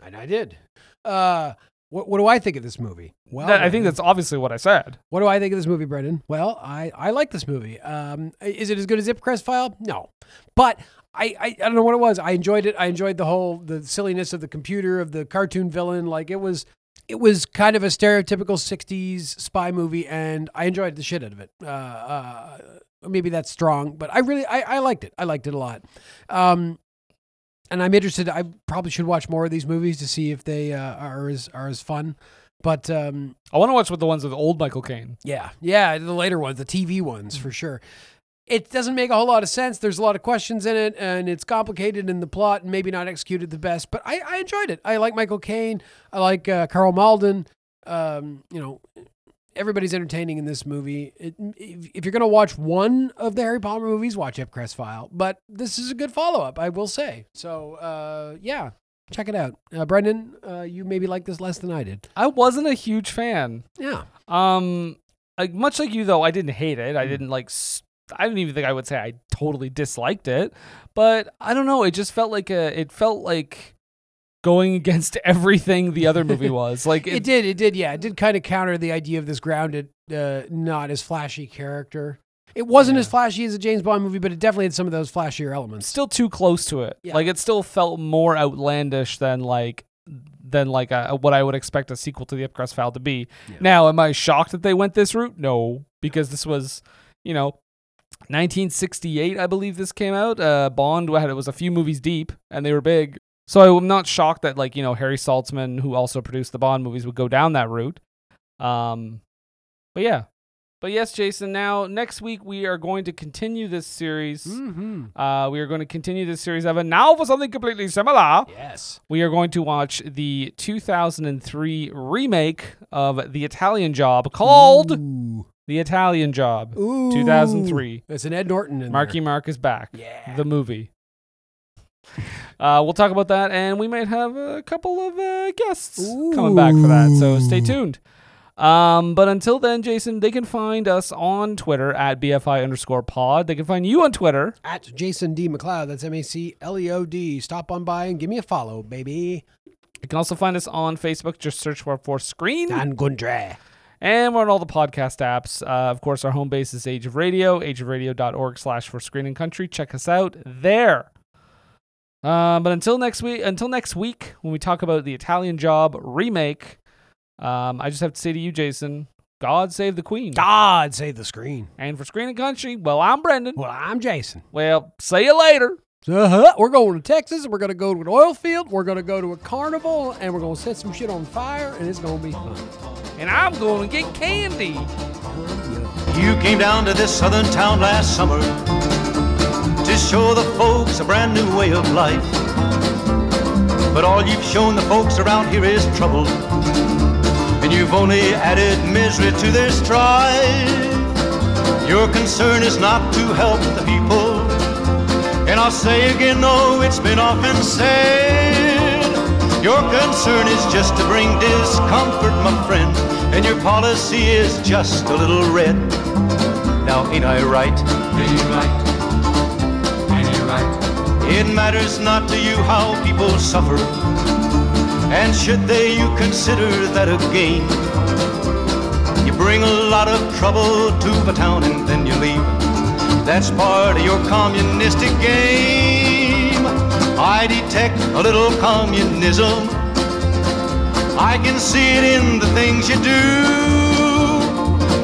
And I did. Uh, what, what do I think of this movie? Well, That- I think that's obviously what I said. What do I think of this movie, Brendan? Well, I, I like this movie. Um, is it as good as Ipcress File? No, but I, I I don't know what it was. I enjoyed it. I enjoyed the whole the silliness of the computer of the cartoon villain. Like it was it was kind of a stereotypical '60s spy movie, and I enjoyed the shit out of it. Uh, uh, maybe that's strong, but I really I, I liked it. I liked it a lot. Um, and I'm interested. I probably should watch more of these movies to see if they uh, are as are as fun. But um, I want to watch with the ones with old Michael Caine. yeah, yeah, the later ones, the TV ones for sure. It doesn't make a whole lot of sense. There's a lot of questions in it, and it's complicated in the plot, and maybe not executed the best. But I, I enjoyed it. I like Michael Caine. I like uh, Karl Malden. Um, you know, everybody's entertaining in this movie. It, if, if you're going to watch one of the Harry Potter movies, watch Ipcress File. But this is a good follow up, I will say. So, uh, yeah, check it out. Uh, Brendan, uh, you maybe like this less than I did. I wasn't a huge fan. Yeah. Um, like much like you though, I didn't hate it. I didn't like. s I don't even think I would say I totally disliked it, but I don't know. It just felt like a. It felt like going against everything the other movie was. Like It, did. It did. Yeah, it did kind of counter the idea of this grounded, uh, not as flashy character. It wasn't as flashy as a James Bond movie, but it definitely had some of those flashier elements. still too close to it. Yeah. Like it still felt more outlandish than like than like a, what I would expect a sequel to the Ipcress File to be. Now, am I shocked that they went this route? No, because this was, you know, 1968, I believe this came out. Uh, Bond had it was a few movies deep, and they were big. So I'm not shocked that like you know Harry Saltzman, who also produced the Bond movies, would go down that route. Um, but yeah, but yes, Jason. Now next week we are going to continue this series. Mm-hmm. Uh, we are going to continue this series of it now for something completely similar. Yes. We are going to watch the 2003 remake of The Italian Job called Ooh. The Italian Job. Ooh. 2003. It's an Ed Norton in Marky there. Mark is back. Yeah. The movie. Uh, we'll talk about that, and we might have a couple of uh, guests coming back for that. So stay tuned. Um, but until then, Jason, they can find us on Twitter at BFI underscore pod. They can find you on Twitter. At Jason D. MacLeod. That's M A C L E O D. Stop on by and give me a follow, baby. You can also find us on Facebook. Just search for for Screen. and Country. And we're on all the podcast apps. Uh, of course, our home base is Age of Radio, ageofradio.org slash for screen and country. Check us out there. Uh, but until next week, until next week, when we talk about the Italian Job remake, um, I just have to say to you, Jason, God save the Queen. God save the screen. And for Screen and Country, well, I'm Brendan. Well, I'm Jason. Well, see you later. Uh-huh. We're going to Texas. And we're going to go to an oil field. We're going to go to a carnival, and we're going to set some shit on fire, and it's going to be fun. And I'm going to get candy. You came down to this southern town last summer to show the folks a brand new way of life. But all you've shown the folks around here is trouble, and you've only added misery to their strife. Your concern is not to help the people, and I'll say again, no, it's been often said. Your concern is just to bring discomfort, my friend, and your policy is just a little red. Now, ain't I right? Ain't right? It matters not to you how people suffer, and should they, you consider that a gain. You bring a lot of trouble to the town and then you leave. That's part of your communistic game. I detect a little communism. I can see it in the things you do.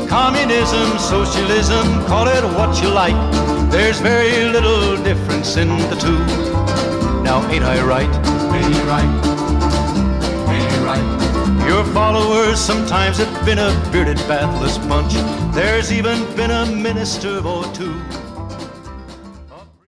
Communism, socialism, call it what you like. There's very little difference in the two. Now, ain't I right? Ain't you right? Ain't you right? Your followers sometimes have been a bearded, bathless bunch. There's even been a minister or two.